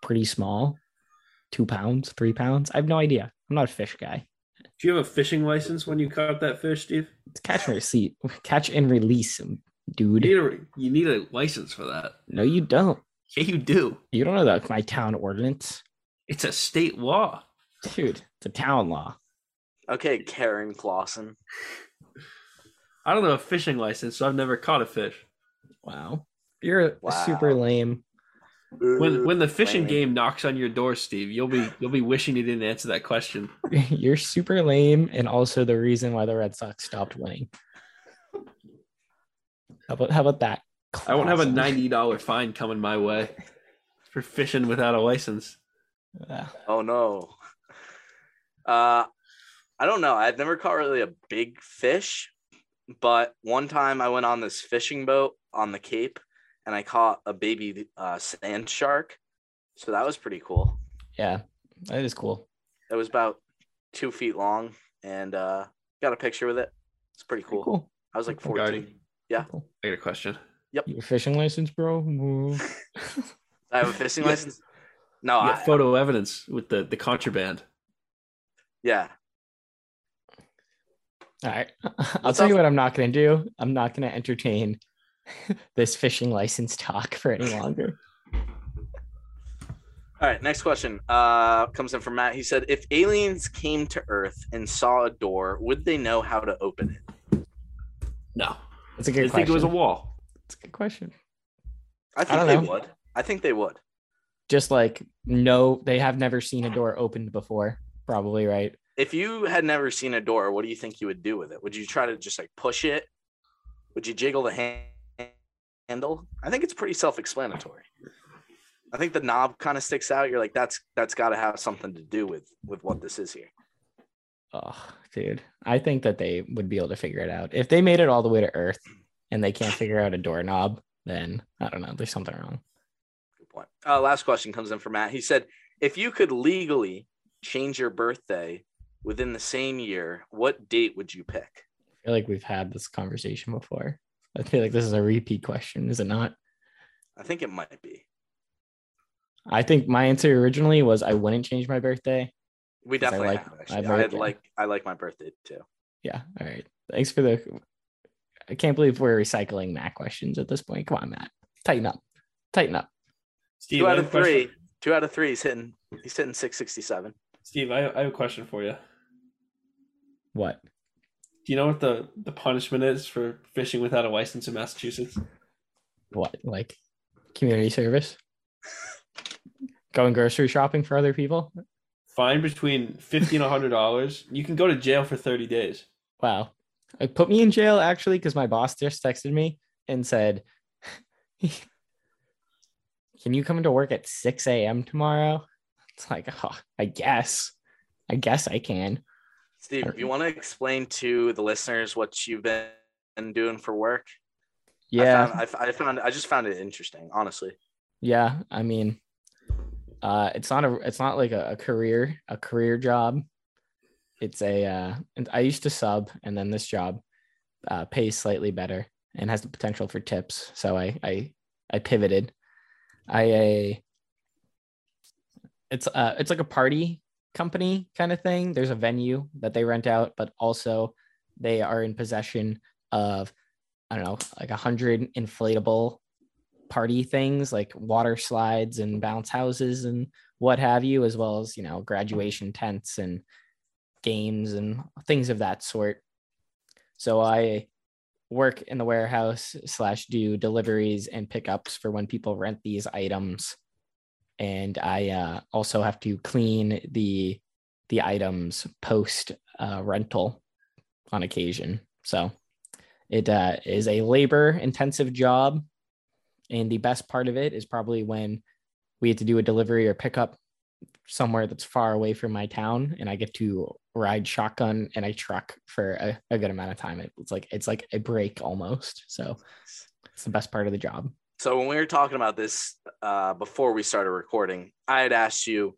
pretty small. Two pounds, three pounds. I have no idea. I'm not a fish guy. Do you have a fishing license when you caught that fish, Steve? It's catch and receipt. Catch and release, dude. You need a, you need a license for that. No, you don't. Yeah, you do. You don't know that my town ordinance. It's a state law. Dude, it's a town law. Okay, Karen Clausen. I don't know a fishing license, so I've never caught a fish. Wow. You're super lame. When when the fishing Lame. game knocks on your door, Steve, you'll be you'll be wishing you didn't answer that question. You're super lame and also the reason why the Red Sox stopped winning. How about how about that? I won't have a ninety dollar fine coming my way for fishing without a license. Uh, Oh no. Uh I don't know. I've never caught really a big fish, but one time I went on this fishing boat on the Cape and I caught a baby uh, sand shark. So that was pretty cool. yeah, that is cool. It was about two feet long and uh got a picture with it. It's pretty cool. Cool. I was like Cool, Gardy. 14. Yeah. cool. I got a question. Yep. Your fishing license, bro? I have a fishing license. No, You I, got photo evidence with the, the contraband. yeah. All right. I'll What's tell you what I'm not going to do. I'm not going to entertain this fishing license talk for any longer. All right, next question. Uh comes in from Matt. He said, if aliens came to Earth and saw a door, would they know how to open it? No. That's a I good think question. it was a wall. That's a good question. I think don't they know. would. I think they would. Just like, no, they have never seen a door opened before. Probably, right? If you had never seen a door, what do you think you would do with it? Would you try to just like push it? Would you jiggle the hand- handle? I think it's pretty self-explanatory. I think the knob kind of sticks out. You're like, that's that's got to have something to do with with what this is here. Oh, dude. I think that they would be able to figure it out. If they made it all the way to Earth and they can't figure out a doorknob, then I don't know. There's something wrong. Good point. Uh, last question comes in from Matt. He said, if you could legally change your birthday within the same year, what date would you pick? I feel like we've had this conversation before. I feel like this is a repeat question, is it not? I think it might be. I think my answer originally was I wouldn't change my birthday. We 'Cause I definitely like have actually. I birthday. like I like my birthday too. Yeah. All right. Thanks for the. I can't believe we're recycling Matt questions at this point. Come on, Matt. Tighten up. Tighten up. Steve, Two out of a question- three. Two out of three. He's hitting. He's hitting six sixty seven. Steve, I, I have a question for you. What? Do you know what the, the punishment is for fishing without a license in Massachusetts? What? Like community service? Going grocery shopping for other people? Fine between fifty and hundred dollars. You can go to jail for thirty days. Wow. It put me in jail actually because my boss just texted me and said, Can you come into work at 6 a.m. tomorrow? It's like, oh, I guess. I guess I can. Steve, you want to explain to the listeners what you've been doing for work? Yeah. I found, I, I found. I just found it interesting, honestly. yeah. I mean, uh, it's not a it's not like a, a career, a career job. It's a uh and I used to sub and then this job uh pays slightly better and has the potential for tips. So I I I pivoted. I it's uh it's like a party company kind of thing. There's a venue that they rent out, but also they are in possession of I don't know, like a hundred inflatable party things like water slides and bounce houses and what have you, as well as you know, graduation tents and games and things of that sort. So I work in the warehouse slash do deliveries and pickups for when people rent these items and i uh, also have to clean the the items post uh, rental on occasion so it uh, is a labor intensive job and the best part of it is probably when we had to do a delivery or pickup somewhere that's far away from my town and I get to ride shotgun in a truck for a, a good amount of time. It's like it's like a break almost. So it's the best part of the job. So when we were talking about this uh, before we started recording, I had asked you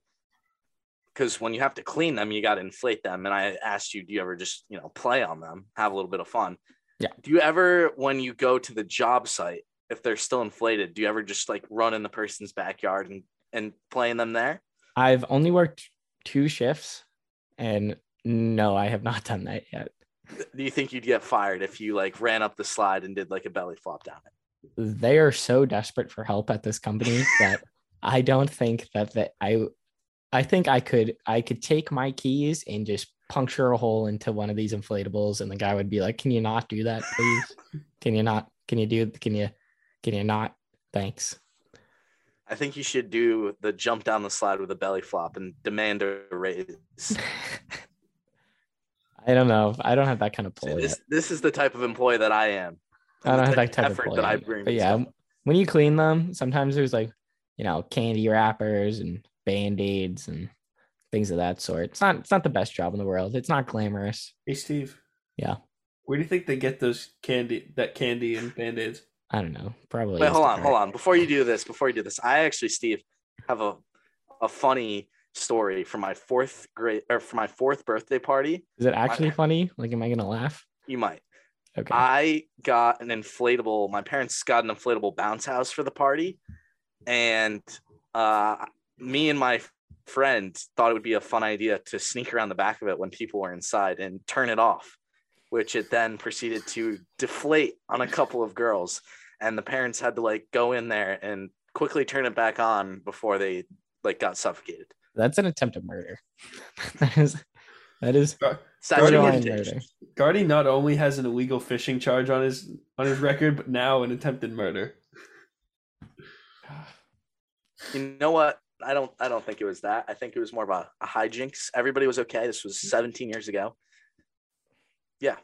because when you have to clean them, you got to inflate them, and I asked you, do you ever just you know play on them, have a little bit of fun? Yeah. Do you ever, when you go to the job site, if they're still inflated, do you ever just like run in the person's backyard and and play in them there? I've only worked two shifts and no, I have not done that yet. Do you think you'd get fired if you like ran up the slide and did like a belly flop down it? They are so desperate for help at this company that I don't think that that I I think I could I could take my keys and just puncture a hole into one of these inflatables and the guy would be like, "Can you not do that, please? Can you not? Can you do can you can you not? Thanks." I think you should do the jump down the slide with a belly flop and demand a raise. I don't know. I don't have that kind of pull. this yet. this is the type of employee that I am. I don't have that The type of effort pull that I yet. bring. But yeah, myself. when you clean them, sometimes there's like, you know, candy wrappers and band-aids and things of that sort. It's not it's not the best job in the world. It's not glamorous. Hey Steve. Yeah. Where do you think they get those candy that candy and band-aids? I don't know. Probably Wait, hold on, hold on. Before you do this, before you do this, I actually, Steve, have a a funny story from my fourth grade or for my fourth birthday party. Is it actually funny? Like, am I gonna laugh? You might. Okay. I got an inflatable. My parents got an inflatable bounce house for the party, and uh, me and my friend thought it would be a fun idea to sneak around the back of it when people were inside and turn it off, which it then proceeded to deflate on a couple of girls, and the parents had to like go in there and quickly turn it back on before they like got suffocated. That's an attempt at murder. that is that is Statute of borderline murder. Gardy not only has an illegal fishing charge on his on his record, but now an attempted murder. You know what? I don't. I don't think it was that. I think it was more of a, a hijinks. Everybody was okay. This was 17 years ago. Yeah.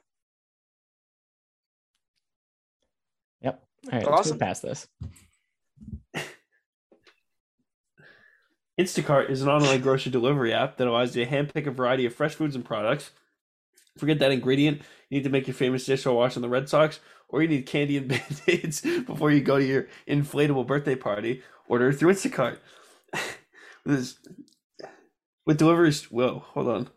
Yep. All right, let's Awesome. move past this. Instacart is an online grocery delivery app that allows you to handpick a variety of fresh foods and products. Forget that ingredient. You need to make your famous dish while watching the Red Sox, or you need candy and band-aids before you go to your inflatable birthday party. Order through Instacart. With deliveries, whoa, hold on.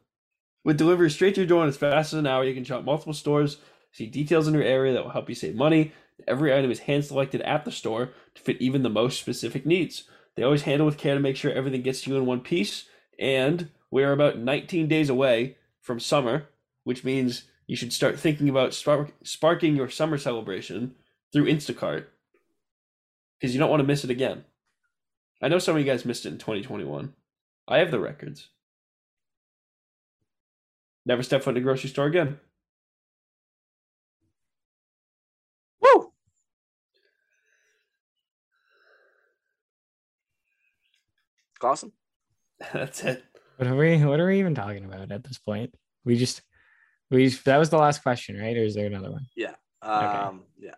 With delivery straight to your door in as fast as an hour, you can shop multiple stores, see details in your area that will help you save money. Every item is hand selected at the store to fit even the most specific needs. They always handle with care to make sure everything gets to you in one piece. And we're about 19 days away from summer, which means you should start thinking about spark- sparking your summer celebration through Instacart because you don't want to miss it again. I know some of you guys missed it in 2021. I have the records. Never step foot in a grocery store again. Woo! Awesome. That's it. What are we what are we even talking about at this point? We just we that was the last question, right? Or is there another one? Um, Yeah.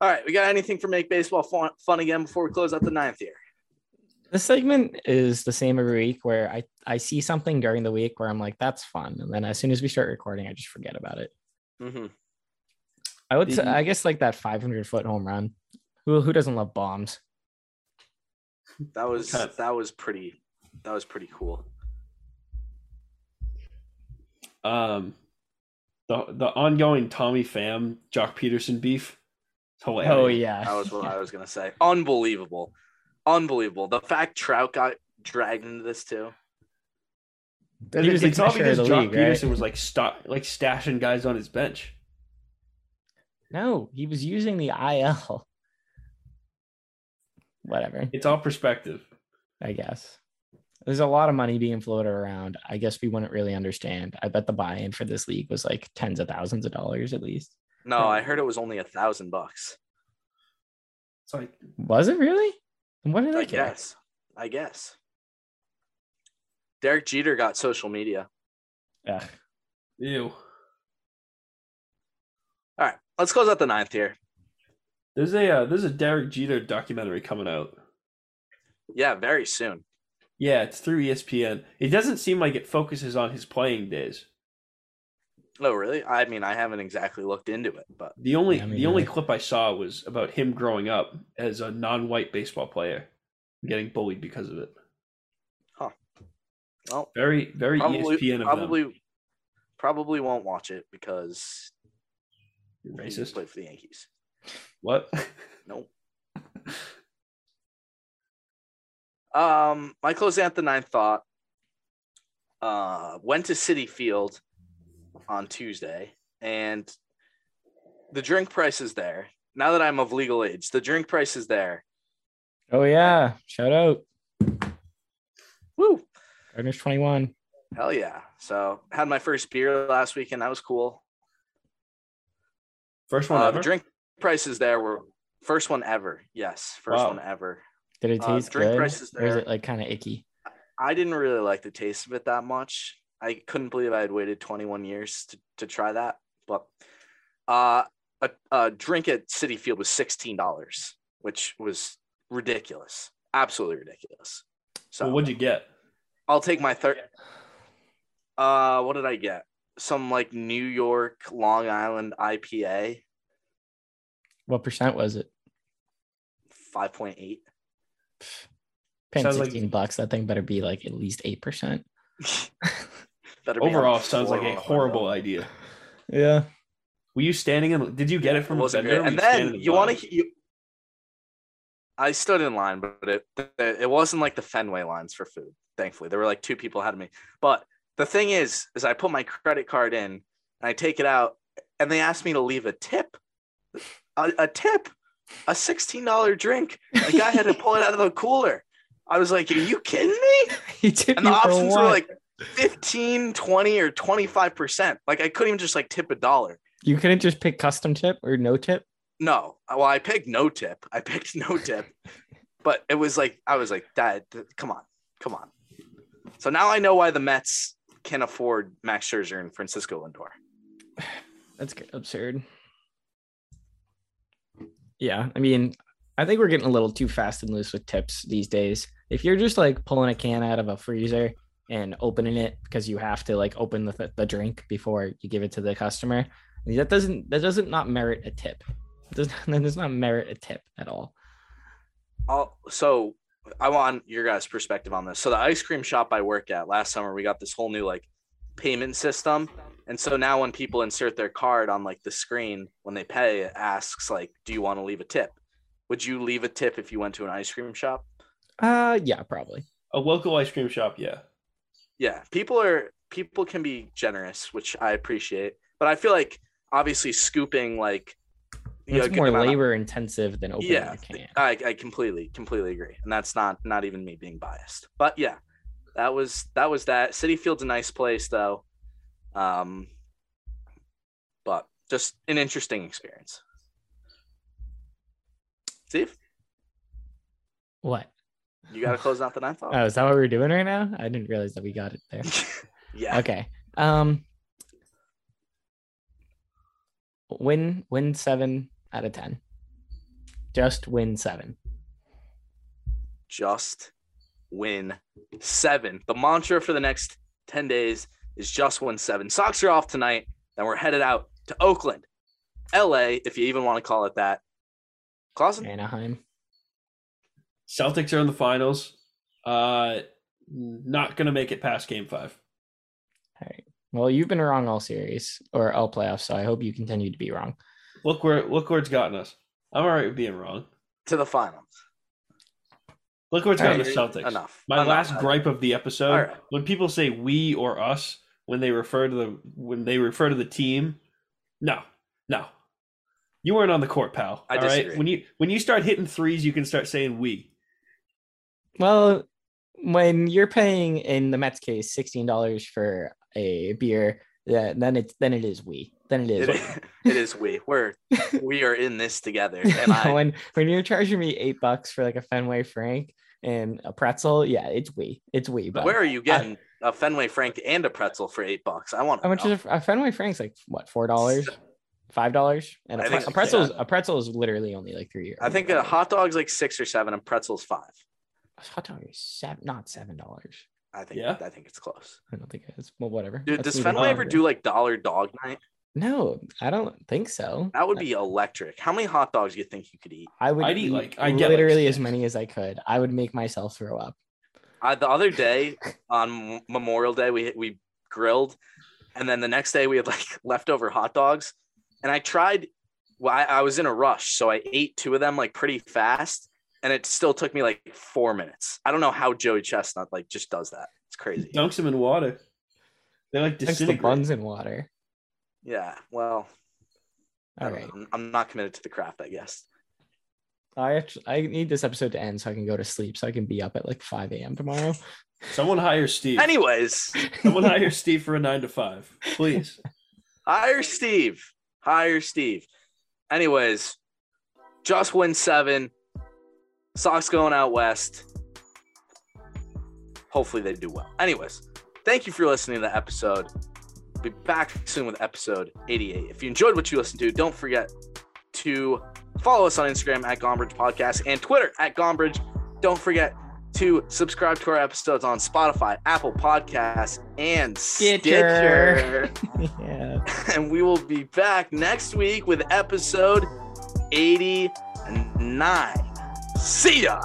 All right. We got anything for make baseball fun, fun again before we close out the ninth year? This segment is the same every week where I, I see something during the week where I'm like, that's fun. And then as soon as we start recording, I just forget about it. Mm-hmm. I would say, Mhm. I guess like that 500 foot home run. Who, who doesn't love bombs? That was that was pretty that was pretty cool. Um, the the ongoing Tommy Pham Joc Pederson beef. It's hilarious. Oh, yeah. That was what I was gonna say. Unbelievable, unbelievable. The fact Trout got dragged into this too. And He was the it's all because Joc league, right? Pederson was like stop like stashing guys on his bench. No, he was using the IL. Whatever, It's all perspective. I guess. There's a lot of money being floated around. I guess we wouldn't really understand. I bet the buy-in for this league was like tens of thousands of dollars at least. No, I heard it was only a thousand bucks. So like Was it really? And what did I, I care? guess. I guess. Derek Jeter got social media. Yeah. ew. All right, let's close out the ninth here. There's a uh, there's a Derek Jeter documentary coming out. Yeah, very soon. Yeah, it's through ESPN. It doesn't seem like it focuses on his playing days. Oh, really? I mean, I haven't exactly looked into it, but The only Yeah, me the only neither. clip I saw was about him growing up as a non-white baseball player, getting bullied because of it. Huh. Well, Very very probably ESPN of probably probably won't watch it because them. he Racist. played for the Yankees. What? Nope. Um, my closing out the ninth thought. Uh, went to Citi Field on Tuesday, and the drink price is there. Now that I'm of legal age, the drink price is there. Oh yeah. Shout out. Woo! Gardeners 21. Hell yeah! So had my first beer last weekend. That was cool. First one Uh, ever. the drink prices there were first one ever. Yes, first Wow. one ever. Did it Uh, taste drink good? prices Or is it like kind of icky? I didn't really like the taste of it that much. I couldn't believe I had waited 21 years to, to try that. But uh, a, a drink at Citi Field was $16, which was ridiculous. Absolutely ridiculous. So well, what'd you get? I'll take my third. Uh, what did I get? Some like New York Long Island IPA, What percent was it? 5.8. Paying Sounds like- 16 bucks. That thing better be like at least 8%. Be Overall, the sounds like a floor. horrible idea. Yeah. Were you standing in? Did you get it It from a vendor? And were you standing then you want to you. I stood in line, but it it wasn't like the Fenway lines for food. Thankfully, there were like two people ahead of me. But the thing is, is I put my credit card in and I take it out, and they asked me to leave a tip, a, a tip, a sixteen dollar drink. The guy had to pull it out of the cooler. I was like, "Are you kidding me?" he tipped And the options were like 15, 20, or 25%. Like I couldn't even just like tip a dollar. you couldn't just pick custom tip or no tip. No, well, I picked no tip. I picked no tip, but it was like I was like, Dad, come on, come on. So now I know why the Mets can afford Max Scherzer and Francisco Lindor. That's absurd. Yeah, I mean, I think we're getting a little too fast and loose with tips these days. If you're just like pulling a can out of a freezer and opening it because you have to like open the, the drink before you give it to the customer, that doesn't that doesn't not merit a tip. It does that does not merit a tip at all. So I want your guys' perspective on this. So the ice cream shop I work at last summer, we got this whole new like payment system. And so now when people insert their card on like the screen when they pay, it asks like, do you want to leave a tip? Would you leave a tip if you went to an ice cream shop? Uh yeah, probably. a local ice cream shop. Yeah. yeah people are people can be generous which i appreciate but i feel like obviously scooping like you know, It's good more amount of- labor intensive than opening yeah a can. I, I completely completely agree and that's not not even me being biased but yeah that was that was that Citi Field's a nice place though um but just an interesting experience steve What? you gotta close out the ninth thought Oh, is that what we're doing right now? I didn't realize that we got it there. yeah Okay. Um win win 7 out of 10. Just win 7. just win seven. The mantra for the next 10 days is just win seven. Sox are off tonight. Then we're headed out to Oakland, LA, if you even want to call it that. Clausen? Anaheim. Celtics are in the finals. Uh, not gonna make it past Game Five. All right. Well, you've been wrong all series or all playoffs, so I hope you continue to be wrong. Look where look where it's gotten us. I'm alright with being wrong. To the finals. Look where it's All gotten the Celtics. Enough. My Enough. last gripe of the episode All right. when people say we or us when they refer to the when they refer to the team, no, no, you weren't on the court, pal. I all right? disagree. When you when you start hitting threes, you can start saying we. Well, when you're paying in the Mets case sixteen dollars for a beer, yeah, then it's then it is we. Then it is. It, it is we. We're we are in this together. And I when when you're charging me eight bucks for like a Fenway Frank and a pretzel, yeah, it's we. It's we. But where are you getting a Fenway Frank and a pretzel for eight bucks? I want how much is a, Fenway Frank's like what four dollars, five dollars, and a, think- a pretzel is yeah. a pretzel is literally only like three. I think a hot dog's like six or seven, and pretzel's five. hot dog is seven, not seven dollars. I think. Yeah? I think it's close. I don't think it is. Well, whatever. Dude, Let's does move Fenway ever do like dollar dog night? No, I don't think so. That would be electric. How many hot dogs do you think you could eat? I would I'd eat, eat like- I'd get, like, literally as many as I could. I would make myself throw up. I, the other day on Memorial Day, we we grilled, and then the next day we had like leftover hot dogs, and I tried. Well, I, I was in a rush, so I ate two of them like pretty fast, and it still took me like four minutes. I don't know how Joey Chestnut like just does that. It's crazy. Dunks them in water. They like Mix the buns in water. Yeah. Well, I All don't right. know. I'm, I'm not committed to the craft, I guess. I actually I need this episode to end so I can go to sleep so I can be up at like 5 a.m. tomorrow. Someone hire Steve. Anyways, Someone hire Steve for a nine to five, please. hire Steve. Hire Steve. Anyways, just win seven. Sox going out west. Hopefully they do well. Anyways, thank you for listening to the episode. Be back soon with episode 88. If you enjoyed what you listened to, don't forget to follow us on Instagram at Gombridge Podcast and Twitter at Gombridge. Don't forget to subscribe to our episodes on Spotify, Apple Podcasts, and Stitcher. Stitcher. yeah. and we will be back next week with episode 89. See ya.